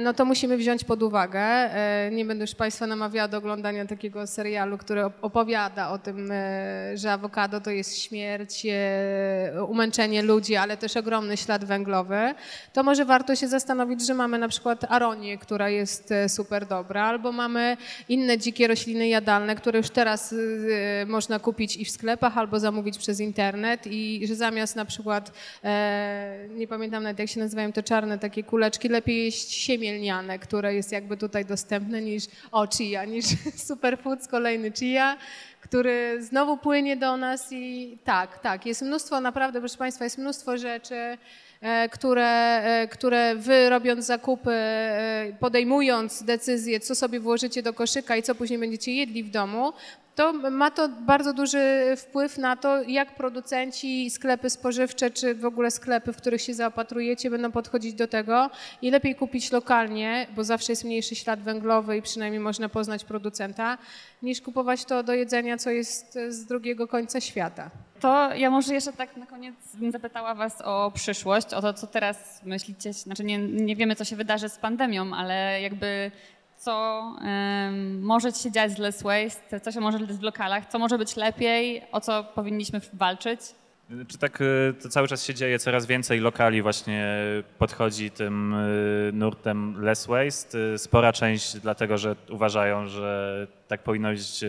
no to musimy wziąć pod uwagę, e, nie będę już Państwa namawiała do oglądania takiego serialu, który op- opowiada o tym, e, że awokado to jest śmierć, e, umęczenie ludzi, ale też ogromny ślad węglowy, to może warto się zastanowić, że mamy na przykład aronię, która jest super dobra, albo mamy inne dzikie rośliny jadalne, które już teraz można kupić i w sklepach, albo zamówić przez internet i że zamiast na przykład, nie pamiętam nawet jak się nazywają te czarne takie kuleczki, lepiej jeść siemię lniane, które jest jakby tutaj dostępne niż, o chia, niż superfoods, kolejny chia, który znowu płynie do nas i tak, tak, jest mnóstwo, naprawdę proszę Państwa, jest mnóstwo rzeczy, e, które, e, które wy robiąc zakupy, e, podejmując decyzję, co sobie włożycie do koszyka i co później będziecie jedli w domu, to ma to bardzo duży wpływ na to, jak producenci, sklepy spożywcze, czy w ogóle sklepy, w których się zaopatrujecie, będą podchodzić do tego i lepiej kupić lokalnie, bo zawsze jest mniejszy ślad węglowy i przynajmniej można poznać producenta, niż kupować to do jedzenia, co jest z drugiego końca świata. To ja może jeszcze tak na koniec bym zapytała Was o przyszłość, o to, co teraz myślicie. Znaczy nie, nie wiemy, co się wydarzy z pandemią, ale jakby co em, może się dziać z Less Waste, co się może dziać w lokalach, co może być lepiej, o co powinniśmy walczyć. Czy tak y, to cały czas się dzieje, coraz więcej lokali właśnie podchodzi tym y, nurtem less waste. Y, Spora część dlatego, że uważają, że tak powinno być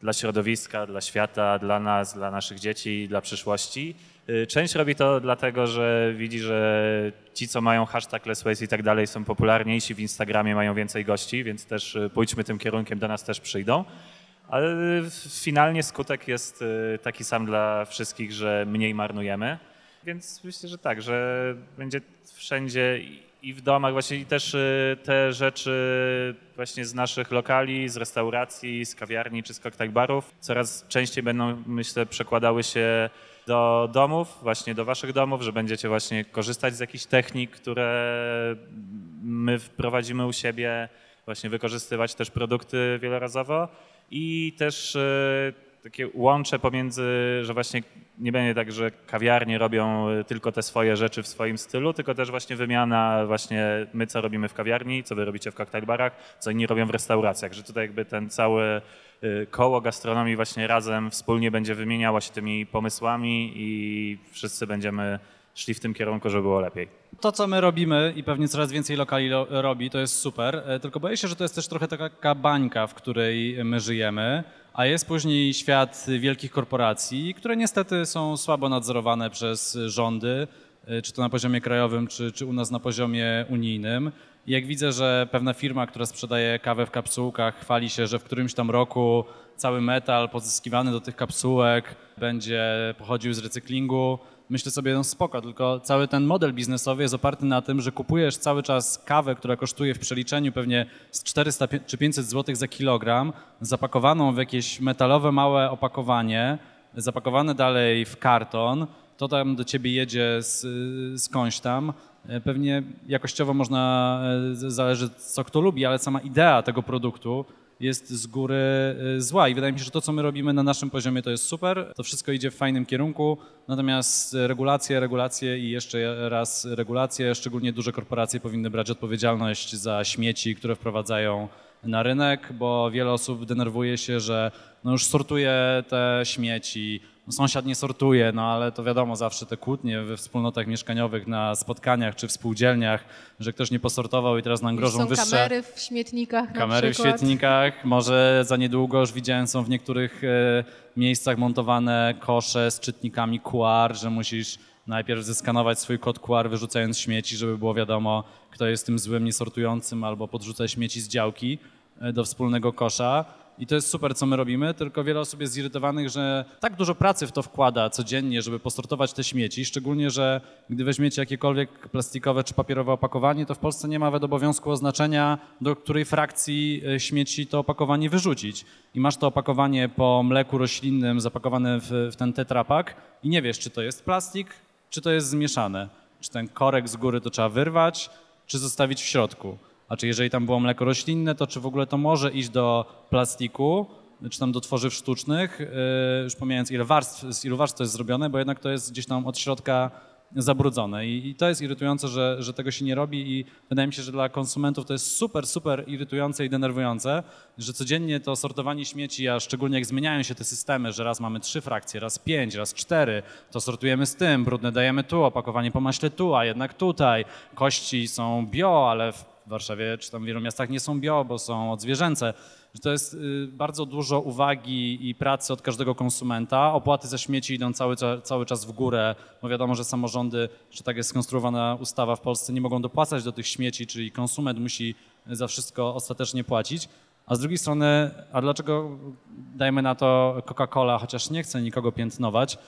dla środowiska, dla świata, dla nas, dla naszych dzieci, dla przyszłości. Y, Część robi to dlatego, że widzi, że ci, co mają hashtag less i tak dalej są popularniejsi w Instagramie, mają więcej gości, więc też y, pójdźmy tym kierunkiem, do nas też przyjdą. Ale finalnie skutek jest y, taki sam dla wszystkich, że mniej marnujemy. Więc myślę, że tak, że będzie wszędzie i- w domach właśnie i też y, te rzeczy właśnie z naszych lokali, z restauracji, z kawiarni czy z koktajl barów coraz częściej będą, myślę, przekładały się do domów, właśnie do waszych domów, że będziecie właśnie korzystać z jakichś technik, które my wprowadzimy u siebie, właśnie wykorzystywać też produkty wielorazowo i też e, takie łącze pomiędzy, że właśnie nie będzie tak, że kawiarnie robią y, tylko te swoje rzeczy w swoim stylu, tylko też właśnie wymiana właśnie my co robimy w kawiarni, co wy robicie w koktajlbarach, co inni robią w restauracjach, że tutaj jakby ten cały y, koło gastronomii właśnie razem wspólnie będzie wymieniało się tymi pomysłami i wszyscy będziemy szli w tym kierunku, żeby było lepiej. To, co my robimy i pewnie coraz więcej lokali lo, robi, to jest super, e, tylko boję się, że to jest też trochę taka bańka, w której my żyjemy, a jest później świat wielkich korporacji, które niestety są słabo nadzorowane przez rządy, e, czy to na poziomie krajowym, czy, czy u nas na poziomie unijnym. Jak widzę, że pewna firma, która sprzedaje kawę w kapsułkach, chwali się, że w którymś tam roku cały metal pozyskiwany do tych kapsułek będzie pochodził z recyklingu, myślę sobie, no spoko, tylko cały ten model biznesowy jest oparty na tym, że kupujesz cały czas kawę, która kosztuje w przeliczeniu pewnie z 400 czy 500 zł za kilogram, zapakowaną w jakieś metalowe małe opakowanie, zapakowane dalej w karton, to tam do ciebie jedzie z, skądś tam. Pewnie jakościowo można, e, zależy co kto lubi, ale sama idea tego produktu jest z góry y, zła. I wydaje mi się, że to, co my robimy na naszym poziomie, to jest super. To wszystko idzie w fajnym kierunku. Natomiast regulacje, regulacje i jeszcze raz regulacje, szczególnie duże korporacje powinny brać odpowiedzialność za śmieci, które wprowadzają na rynek, bo wiele osób denerwuje się, że no już sortuje te śmieci, no sąsiad nie sortuje, no ale to wiadomo, zawsze te kłótnie we wspólnotach mieszkaniowych, na spotkaniach czy w spółdzielniach, że ktoś nie posortował i teraz nam grożą są wyższe... kamery w śmietnikach Kamery w świetnikach, może za niedługo już widziałem, są w niektórych e, miejscach montowane kosze z czytnikami QR, że musisz najpierw zeskanować swój kod QR wyrzucając śmieci, żeby było wiadomo, kto jest tym złym, niesortującym albo podrzucać śmieci z działki e, do wspólnego kosza. I to jest super, co my robimy, tylko wiele osób jest zirytowanych, że tak dużo pracy w to wkłada codziennie, żeby posortować te śmieci, szczególnie, że gdy weźmiecie jakiekolwiek plastikowe czy papierowe opakowanie, to w Polsce nie ma nawet obowiązku oznaczenia, do której frakcji e, śmieci to opakowanie wyrzucić. I masz to opakowanie po mleku roślinnym zapakowane w, w ten tetrapak i nie wiesz, czy to jest plastik, czy to jest zmieszane. Czy ten korek z góry to trzeba wyrwać, czy zostawić w środku. A czy jeżeli tam było mleko roślinne, to czy w ogóle to może iść do plastiku, czy tam do tworzyw sztucznych, yy, już pomijając ile warstw, z ilu warstw to jest zrobione, bo jednak to jest gdzieś tam od środka zabrudzone. I, to jest irytujące, że, że tego się nie robi i wydaje mi się, że dla konsumentów to jest super, super irytujące i denerwujące, że codziennie to sortowanie śmieci, a szczególnie jak zmieniają się te systemy, że raz mamy trzy frakcje, raz pięć, raz cztery, to sortujemy z tym, brudne dajemy tu, opakowanie po maśle tu, a jednak tutaj. Kości są bio, ale w Warszawie czy tam w wielu miastach nie są bio, bo są odzwierzęce. Że to jest y, bardzo dużo uwagi i pracy od każdego konsumenta. Opłaty za śmieci idą cały, cały czas w górę, bo wiadomo, że samorządy, czy tak jest skonstruowana ustawa w Polsce, nie mogą dopłacać do tych śmieci, czyli konsument musi za wszystko ostatecznie płacić. A z drugiej strony, a dlaczego dajmy na to Coca-Cola, chociaż nie chcę nikogo piętnować,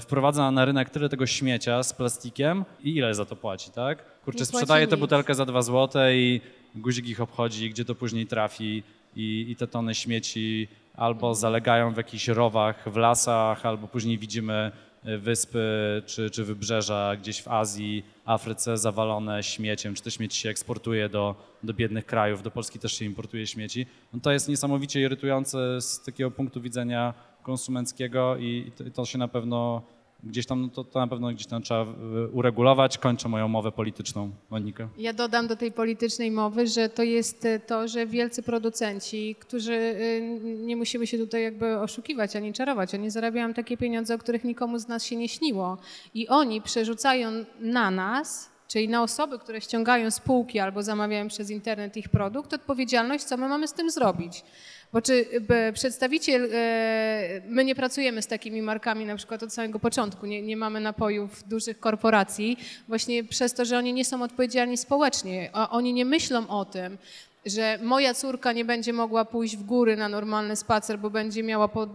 wprowadza na rynek tyle tego śmiecia z plastikiem i ile za to płaci, tak? Kurczę, sprzedaje tę butelkę za dwa złote i guzik ich obchodzi, gdzie to później trafi i, i te tony śmieci albo zalegają w jakichś rowach w lasach, albo później widzimy e, wyspy czy, czy wybrzeża gdzieś w Azji, Afryce zawalone śmieciem, czy te śmieci się eksportuje do, do biednych krajów, do Polski też się importuje śmieci. No to jest niesamowicie irytujące z takiego punktu widzenia konsumenckiego i to, się na pewno gdzieś tam, no to, to na pewno gdzieś tam trzeba uregulować. Kończę moją mowę polityczną, Monika. Ja dodam do tej politycznej mowy, że to jest to, że wielcy producenci, którzy y, nie musimy się tutaj jakby oszukiwać ani czarować, oni zarabiają takie pieniądze, o których nikomu z nas się nie śniło i oni przerzucają na nas czyli na osoby, które ściągają spółki albo zamawiają przez internet ich produkt, odpowiedzialność, co my mamy z tym zrobić. Bo czy przedstawiciel, e, my nie pracujemy z takimi markami na przykład od samego początku, nie, nie mamy napojów dużych korporacji, właśnie przez to, że oni nie są odpowiedzialni społecznie, a oni nie myślą o tym, że moja córka nie będzie mogła pójść w góry na normalny spacer, bo będzie miała pod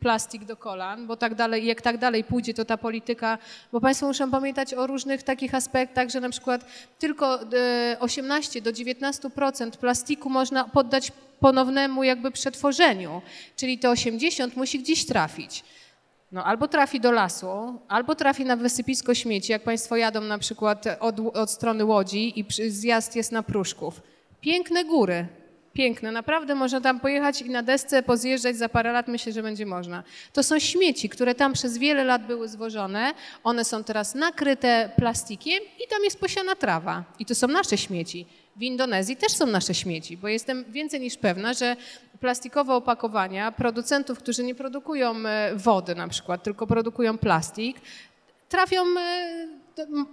plastik do kolan, bo tak dalej, jak tak dalej pójdzie, to ta polityka, bo Państwo muszą pamiętać o różnych takich aspektach, że na przykład tylko 18 e, do 19% plastiku można poddać ponownemu jakby przetworzeniu, czyli te 80 musi gdzieś trafić. No, albo trafi do lasu, albo trafi na wysypisko śmieci, jak Państwo jadą na przykład od, od strony Łodzi i zjazd jest na Pruszków. Piękne góry, Piękne, naprawdę można tam pojechać i na desce pozjeżdżać za parę lat, myślę, że będzie można. To są śmieci, które tam przez wiele lat były zwożone. One są teraz nakryte plastikiem i tam jest posiana trawa. I to są nasze śmieci. W Indonezji też są nasze śmieci, bo jestem więcej niż pewna, że plastikowe opakowania producentów, którzy nie produkują e, wody na przykład, tylko produkują plastik, trafią e,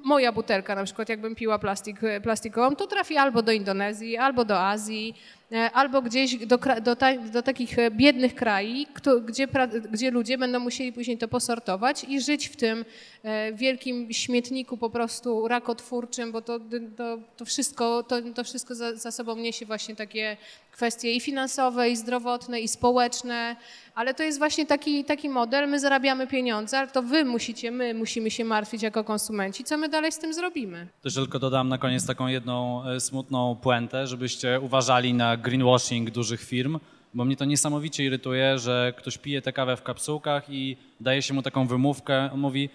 moja butelka na przykład, jakbym piła plastik, e, plastikową, to trafi albo do Indonezji, albo do Azji, E, albo gdzieś do, do, do takich e, biednych krajów, gdzie, gdzie ludzie będą musieli później to posortować i żyć w tym wielkim śmietniku po prostu rakotwórczym, bo to, to, to wszystko, to, to wszystko za, za sobą niesie właśnie takie kwestie i finansowe, i zdrowotne, i społeczne, ale to jest właśnie taki, taki model, my zarabiamy pieniądze, ale to wy musicie, my musimy się martwić jako konsumenci, co my dalej z tym zrobimy. Też tylko dodam na koniec taką jedną smutną puentę, żebyście uważali na greenwashing dużych firm, bo mnie to niesamowicie irytuje, że ktoś pije tę kawę w kapsułkach i daje się mu taką wymówkę, on mówi,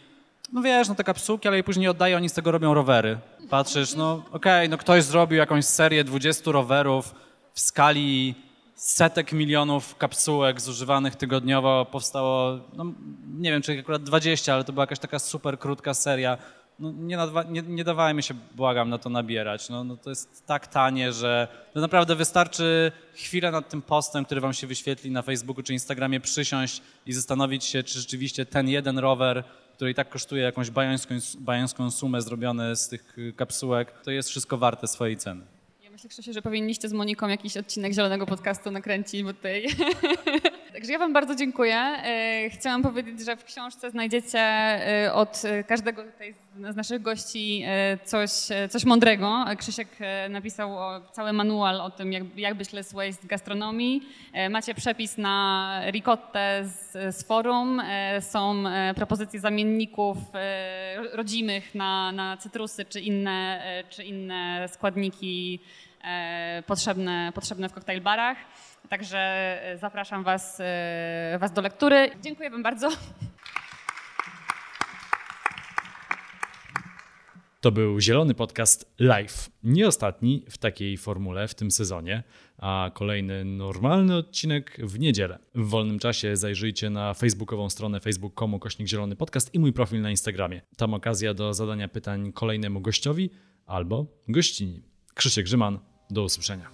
no wiesz, no te kapsułki, ale jej później oddaje, oni z tego robią rowery. Patrzysz, no okej, okay, no ktoś zrobił jakąś serię 20 rowerów w skali setek milionów kapsułek zużywanych tygodniowo powstało, no nie wiem, czy akurat 20, ale to była jakaś taka super krótka seria no nie, nie, nie dawajmy się, błagam, na to nabierać. No, no to jest tak tanie, że no naprawdę wystarczy chwilę nad tym postem, który wam się wyświetli na Facebooku czy Instagramie, przysiąść i zastanowić się, czy rzeczywiście ten jeden rower, który i tak kosztuje jakąś bajańską, bajańską sumę zrobiony z tych kapsułek, to jest wszystko warte swojej ceny. Myślę, Krzysiu, że powinniście z Moniką jakiś odcinek Zielonego Podcastu nakręcić, bo tutaj... Także ja wam bardzo dziękuję. E, chciałam powiedzieć, że w książce znajdziecie e, od każdego z naszych gości e, coś, coś mądrego. Krzysiek napisał cały manual o tym, jak, jak być less waste gastronomii. Macie przepis na ricottę z, z forum. Są propozycje zamienników rodzimych na, na cytrusy czy inne, czy inne składniki potrzebne, potrzebne w koktajlbarach. Także e, zapraszam was, e, was do lektury. Dziękuję wam bardzo. To był Zielony Podcast Live. Nie ostatni w takiej formule w tym sezonie, a kolejny normalny odcinek w niedzielę. W wolnym czasie zajrzyjcie na facebookową stronę facebook.com kośnik Zielony Podcast i mój profil na Instagramie. Tam okazja do zadania pytań kolejnemu gościowi albo gościni. Krzysiek Grzyman, do usłyszenia.